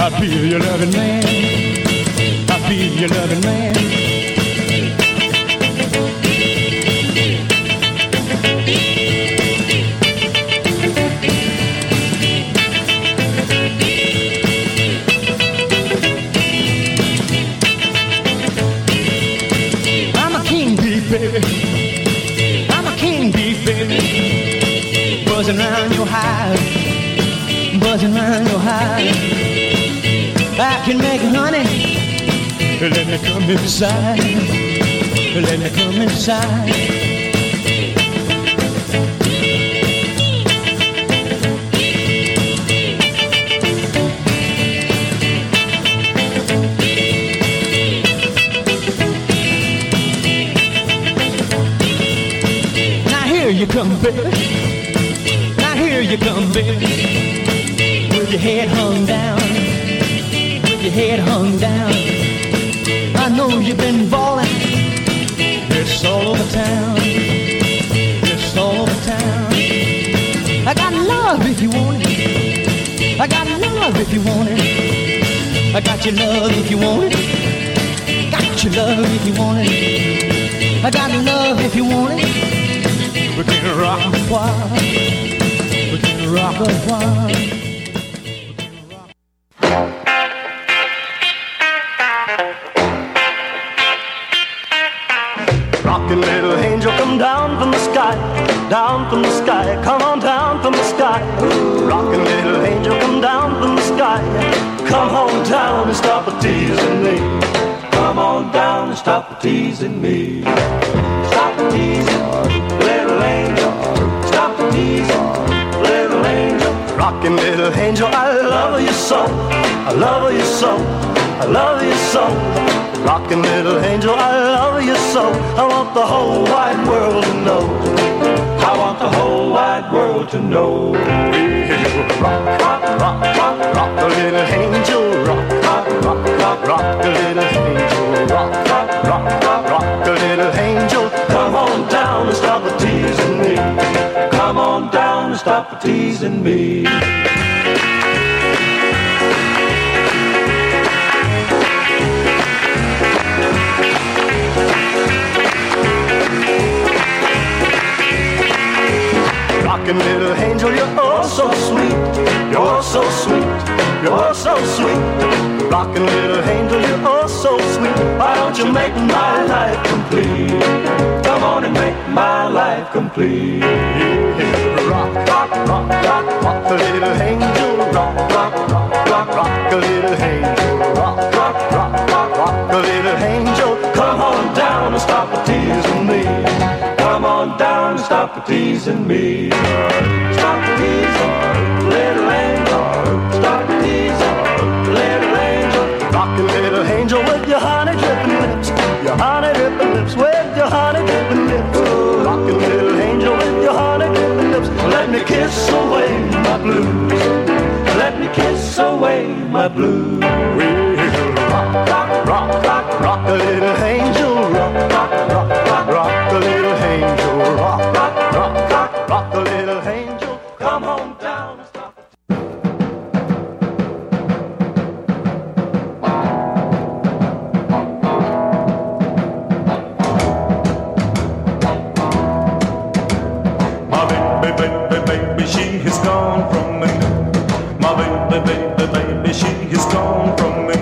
I'll be your loving man. I'll be your loving man. Let me come inside. Let me come inside. You come, baby. Now here you come, baby. With your head hung down, with your head hung down. I know you've been balling. It's all over town. It's all over town. I got love if you want it. I got love if you want it. I got your love if you want it. Got your love if you want it. I got love if you want it. We can rock a while. We can rock a while. And stop teasing me. Stop teasing, little angel. Stop teasing, little angel. Rockin' little angel, I love you so, I love you so, I love you so. Rockin' little angel, I love you so. I want the whole wide world to know. I want the whole wide world to know. Rock, rock, rock, rock, rock the little angel. Rock, rock, rock, rock, the little angel. Rock, rock, rock, rock, rock the little angel. Come on down and stop teasing me. Come on down and stop teasing me. Rockin' little angel, you're oh so sweet. You're oh so sweet. You're oh so sweet. Rockin' little angel, you're oh so sweet. Why don't you make my life complete? Come on and make my life complete. Rock, rock, rock, rock, rock the little angel. Rock, rock, rock, rock, rock the little angel. Rock, rock, rock, rock, rock the little angel. Come on down and stop the tears teasing me. Come on down stop teasing me. Stop teasing, little angel. Stop teasing, little angel. Rockin' little angel with your honey drippin' lips. Your honey drippin' lips with your honey drippin' lips. Rockin' little angel with your honey drippin' lips. Let me kiss away my blues. Let me kiss away my blues. Rock, rock, rock, rock, rock a little angel. Rock, baby, baby, baby, she has gone from me.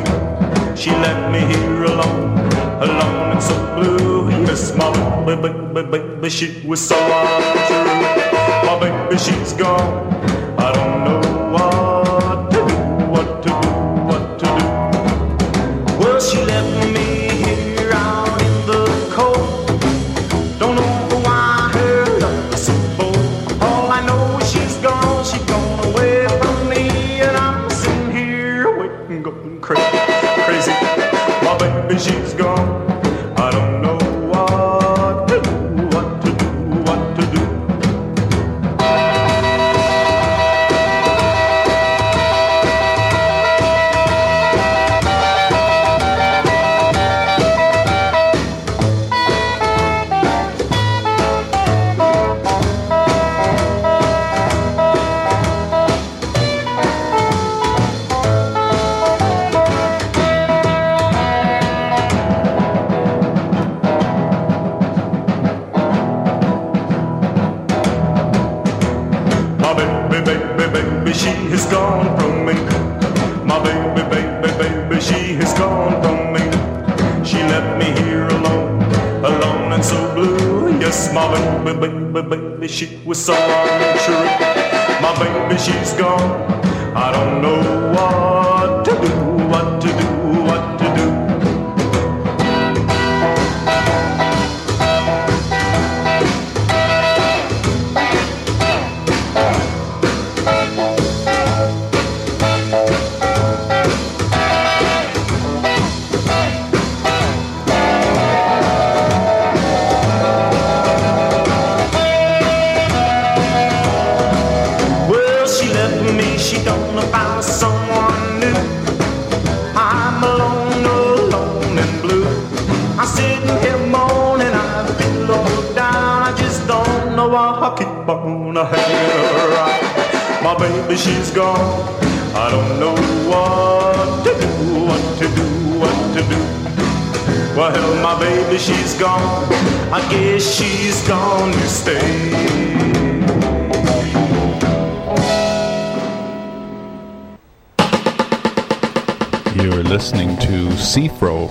She left me here alone, alone and so blue. Yes, my baby, baby, baby, she was so untrue. My baby, she's gone.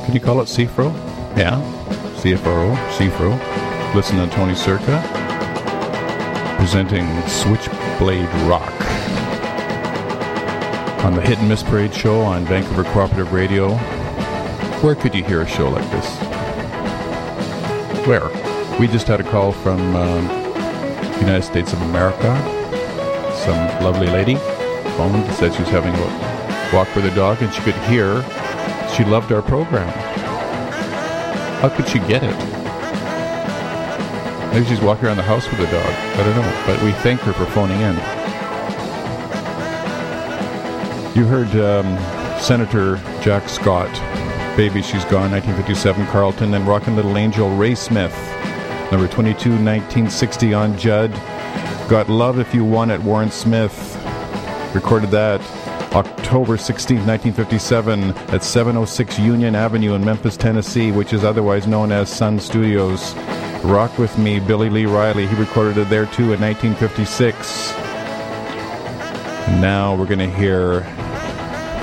Can you call it CFRO? Yeah. CFRO, CFRO. Listen to Tony Circa presenting Switchblade Rock on the Hit and Miss Parade show on Vancouver Cooperative Radio. Where could you hear a show like this? Where? We just had a call from um, United States of America. Some lovely lady phoned, said she was having a walk with her dog and she could hear she loved our program. How could she get it? Maybe she's walking around the house with a dog. I don't know. But we thank her for phoning in. You heard um, Senator Jack Scott, Baby She's Gone, 1957, Carlton, and Rockin' Little Angel, Ray Smith, number 22, 1960 on Judd. Got Love If You Want It, Warren Smith. Recorded that October 16, 1957, at 706 Union Avenue in Memphis, Tennessee, which is otherwise known as Sun Studios. Rock With Me, Billy Lee Riley. He recorded it there too in 1956. Now we're going to hear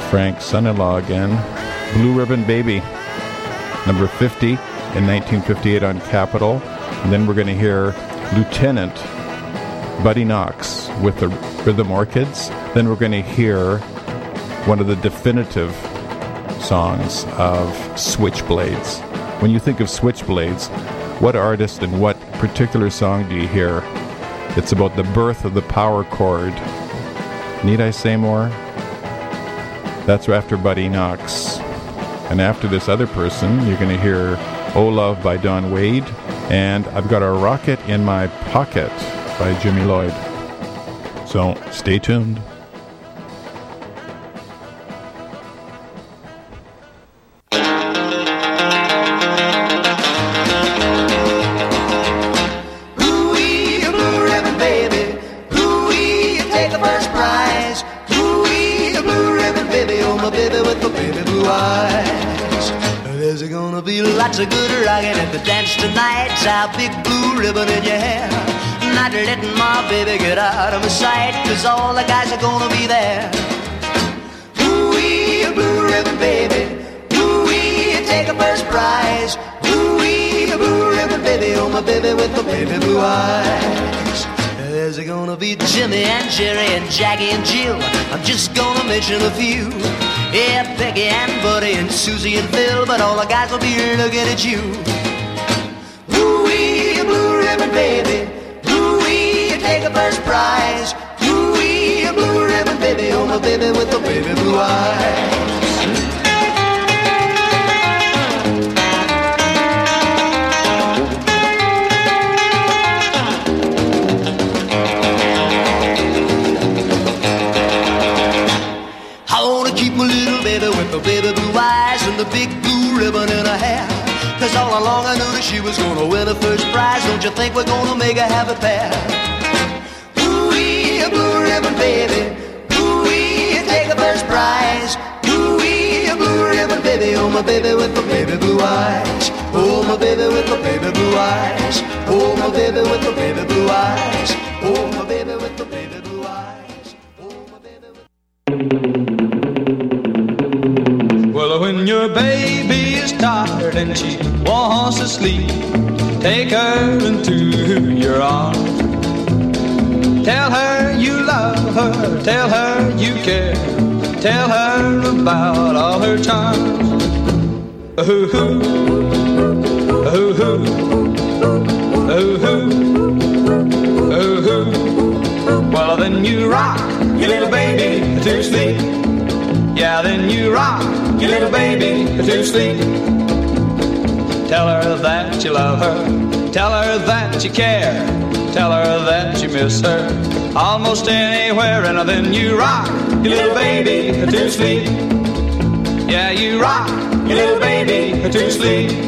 Frank's son in law again, Blue Ribbon Baby, number 50 in 1958 on Capitol. And then we're going to hear Lieutenant Buddy Knox with the Rhythm Orchids. Then we're going to hear one of the definitive songs of Switchblades. When you think of Switchblades, what artist and what particular song do you hear? It's about the birth of the power chord. Need I say more? That's after Buddy Knox. And after this other person, you're going to hear Oh Love by Don Wade. And I've got a rocket in my pocket by Jimmy Lloyd. So stay tuned. Mention a few. Yeah, Peggy and Buddy and Susie and Phil. But all the guys will be looking at you. Make Well, then you rock, you little baby, to sleep. Yeah, then you rock, you little baby, to sleep. Tell her that you love her, tell her that you care, tell her that you miss her almost anywhere, and then you rock, you little baby, to sleep. Yeah, you rock, little baby, to sleep.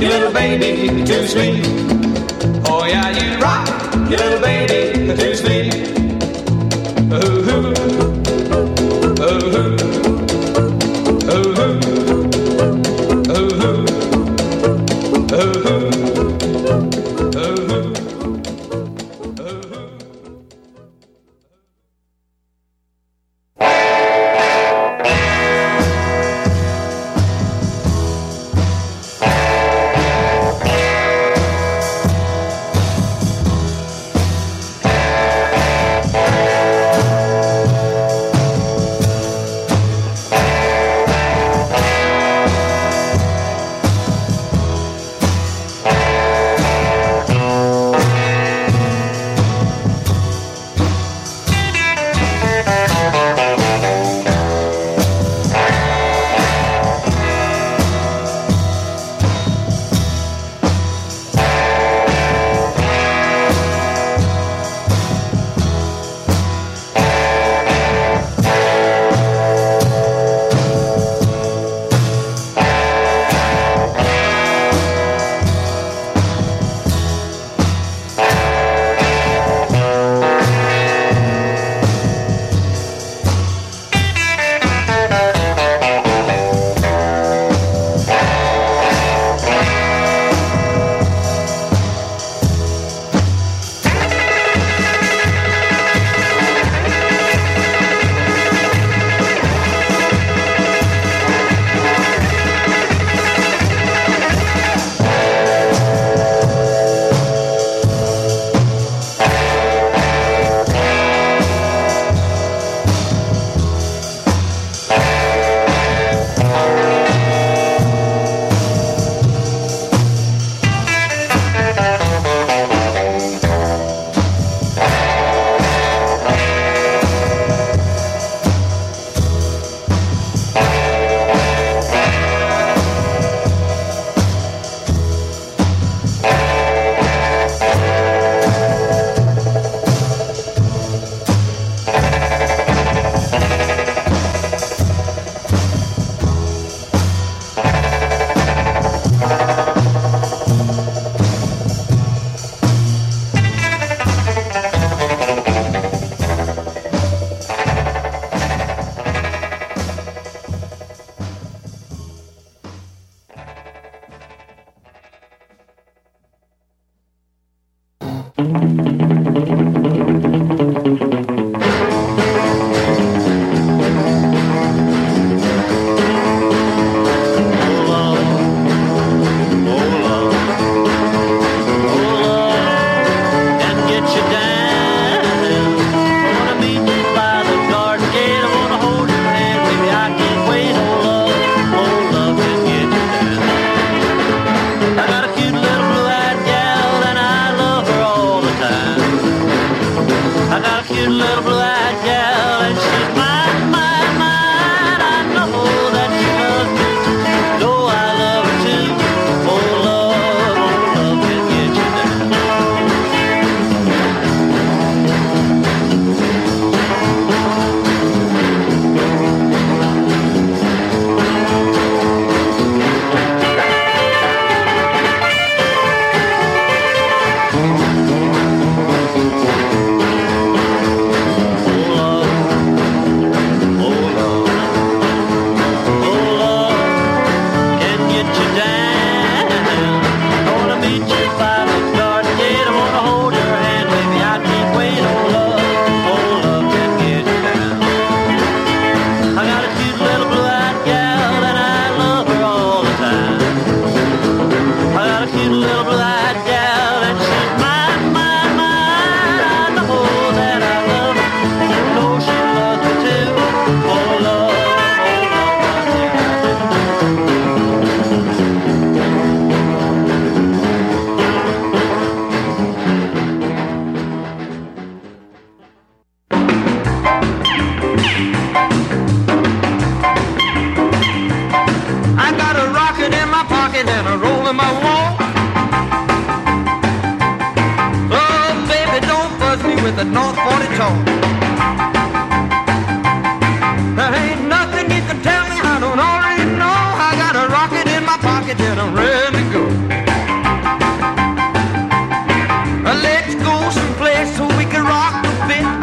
Your little baby, to sleep. Oh yeah, you rock, your little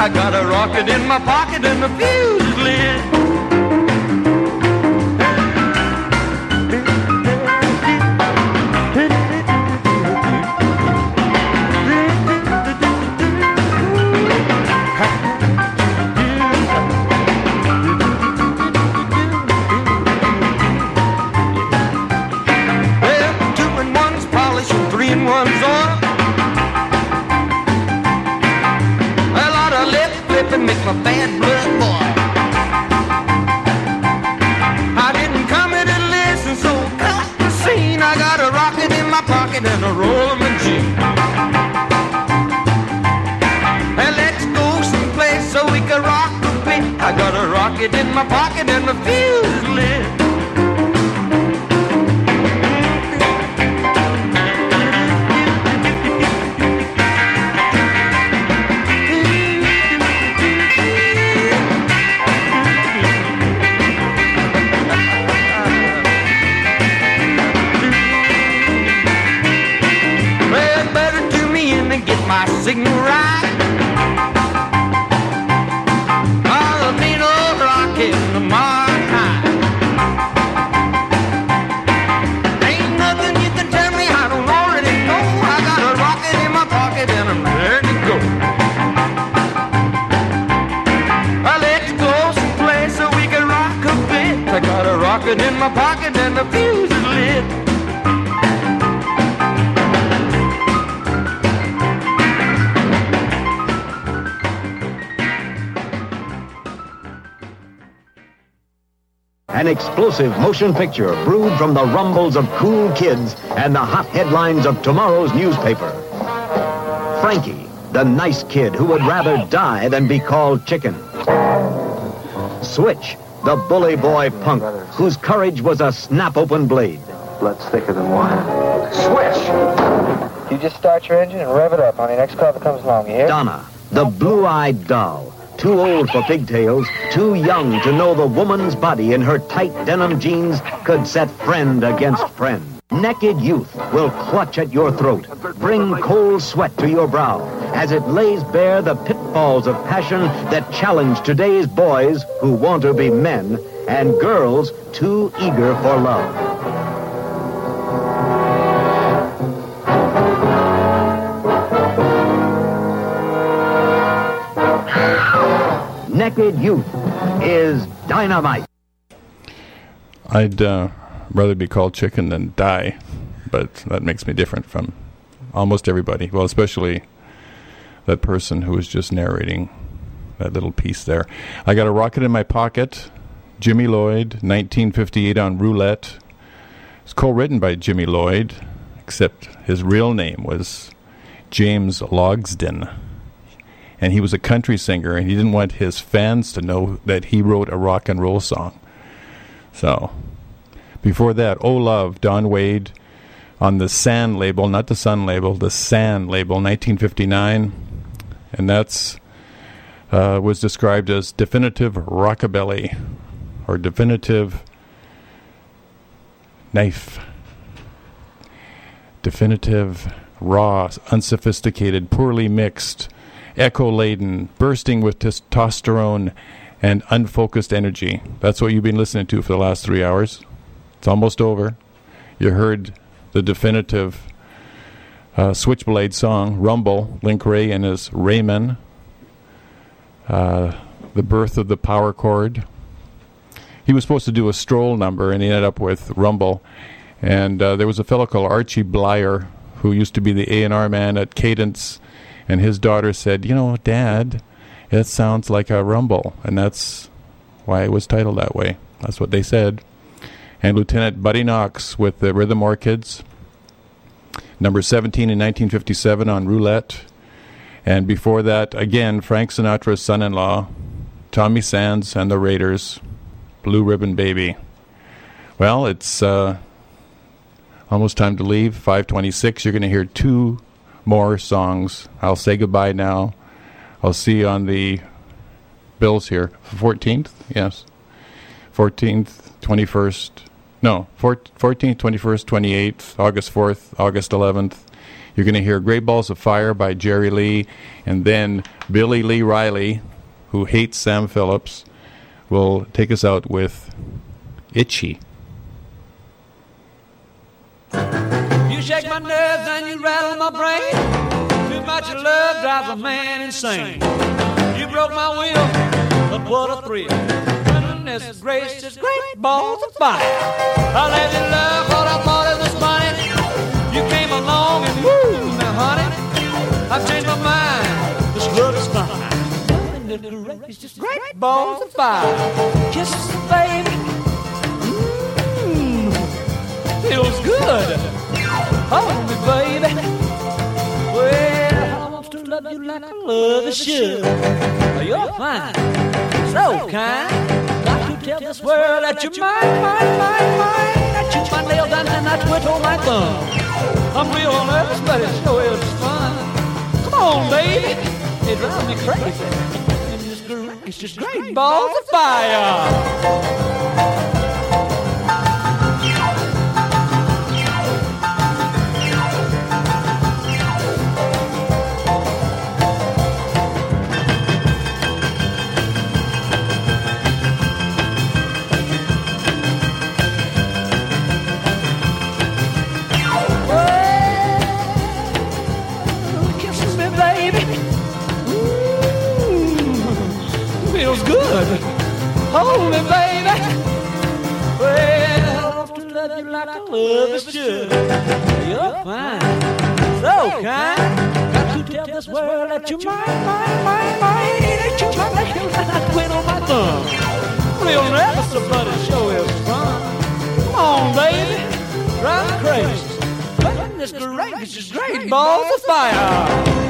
I got a rocket in my pocket and the fuse is lit. My pocket explosive motion picture brewed from the rumbles of cool kids and the hot headlines of tomorrow's newspaper. Frankie, the nice kid who would rather die than be called chicken. Switch, the bully boy punk whose courage was a snap-open blade. Blood's thicker than water. Switch! You just start your engine and rev it up on the next car that comes along, you hear? Donna, the blue-eyed doll. Too old for pigtails, too young to know the woman's body in her tight denim jeans could set friend against friend. Naked youth will clutch at your throat, bring cold sweat to your brow, as it lays bare the pitfalls of passion that challenge today's boys who want to be men and girls too eager for love. Naked Youth is dynamite. I'd uh, rather be called chicken than die, but that makes me different from almost everybody. Well, especially that person who was just narrating that little piece there. I got a rocket in my pocket. Jimmy Lloyd, 1958 on Roulette. It's co-written by Jimmy Lloyd, except his real name was James Logsdon. And he was a country singer, and he didn't want his fans to know that he wrote a rock and roll song. So, before that, Oh Love, Don Wade on the San label, not the Sun label, the San label, 1959. And that's uh, was described as definitive rockabilly or definitive knife. Definitive, raw, unsophisticated, poorly mixed, echo laden, bursting with testosterone and unfocused energy. That's what you've been listening to for the last three hours. It's almost over. You heard the definitive uh, Switchblade song, Rumble, Link Wray and his Ray Men. Uh, the birth of the power chord. He was supposed to do a stroll number, and he ended up with Rumble. And uh, there was a fellow called Archie Bleyer, who used to be the A&R man at Cadence, and his daughter said, "You know, Dad, it sounds like a Rumble," and that's why it was titled that way. That's what they said. And Lieutenant Buddy Knox with the Rhythm Orchids, number 17 in 1957 on Roulette. And before that, again, Frank Sinatra's son in law, Tommy Sands and the Raiders, Blue Ribbon Baby. Well, it's uh, almost time to leave. 526. You're going to hear two more songs. I'll say goodbye now. I'll see you on the bills here. 14th? Yes. 14th, 21st. No, 14th, 21st, 28th, August 4th, August 11th. You're going to hear Great Balls of Fire by Jerry Lee, and then Billy Lee Riley who hates Sam Phillips, will take us out with Itchy. You shake my nerves and you rattle my brain. Too much love drives a man insane. You broke my will, but what a thrill. Goodness gracious, great balls of fire. I let you love what I thought it was funny. You came along and woo, now honey, I've changed my mind. This love is fine. It's just great balls of fire. Kisses, baby. Mmm, feels good. Hold me, baby. Well, I want to love you like I love a should. You're fine, so kind. Got to tell this world that you're mine, mine, mine, mine. That you my nail down and I twiddle my thumb. I'm real on earth, but it sure is fun. Come on, baby. It drives me crazy. It's just great balls of fire. My nail and I quit on my thumb. Real nervous about it, show is fun. Come on, baby, drive crazy. Goodness gracious, great balls of fire.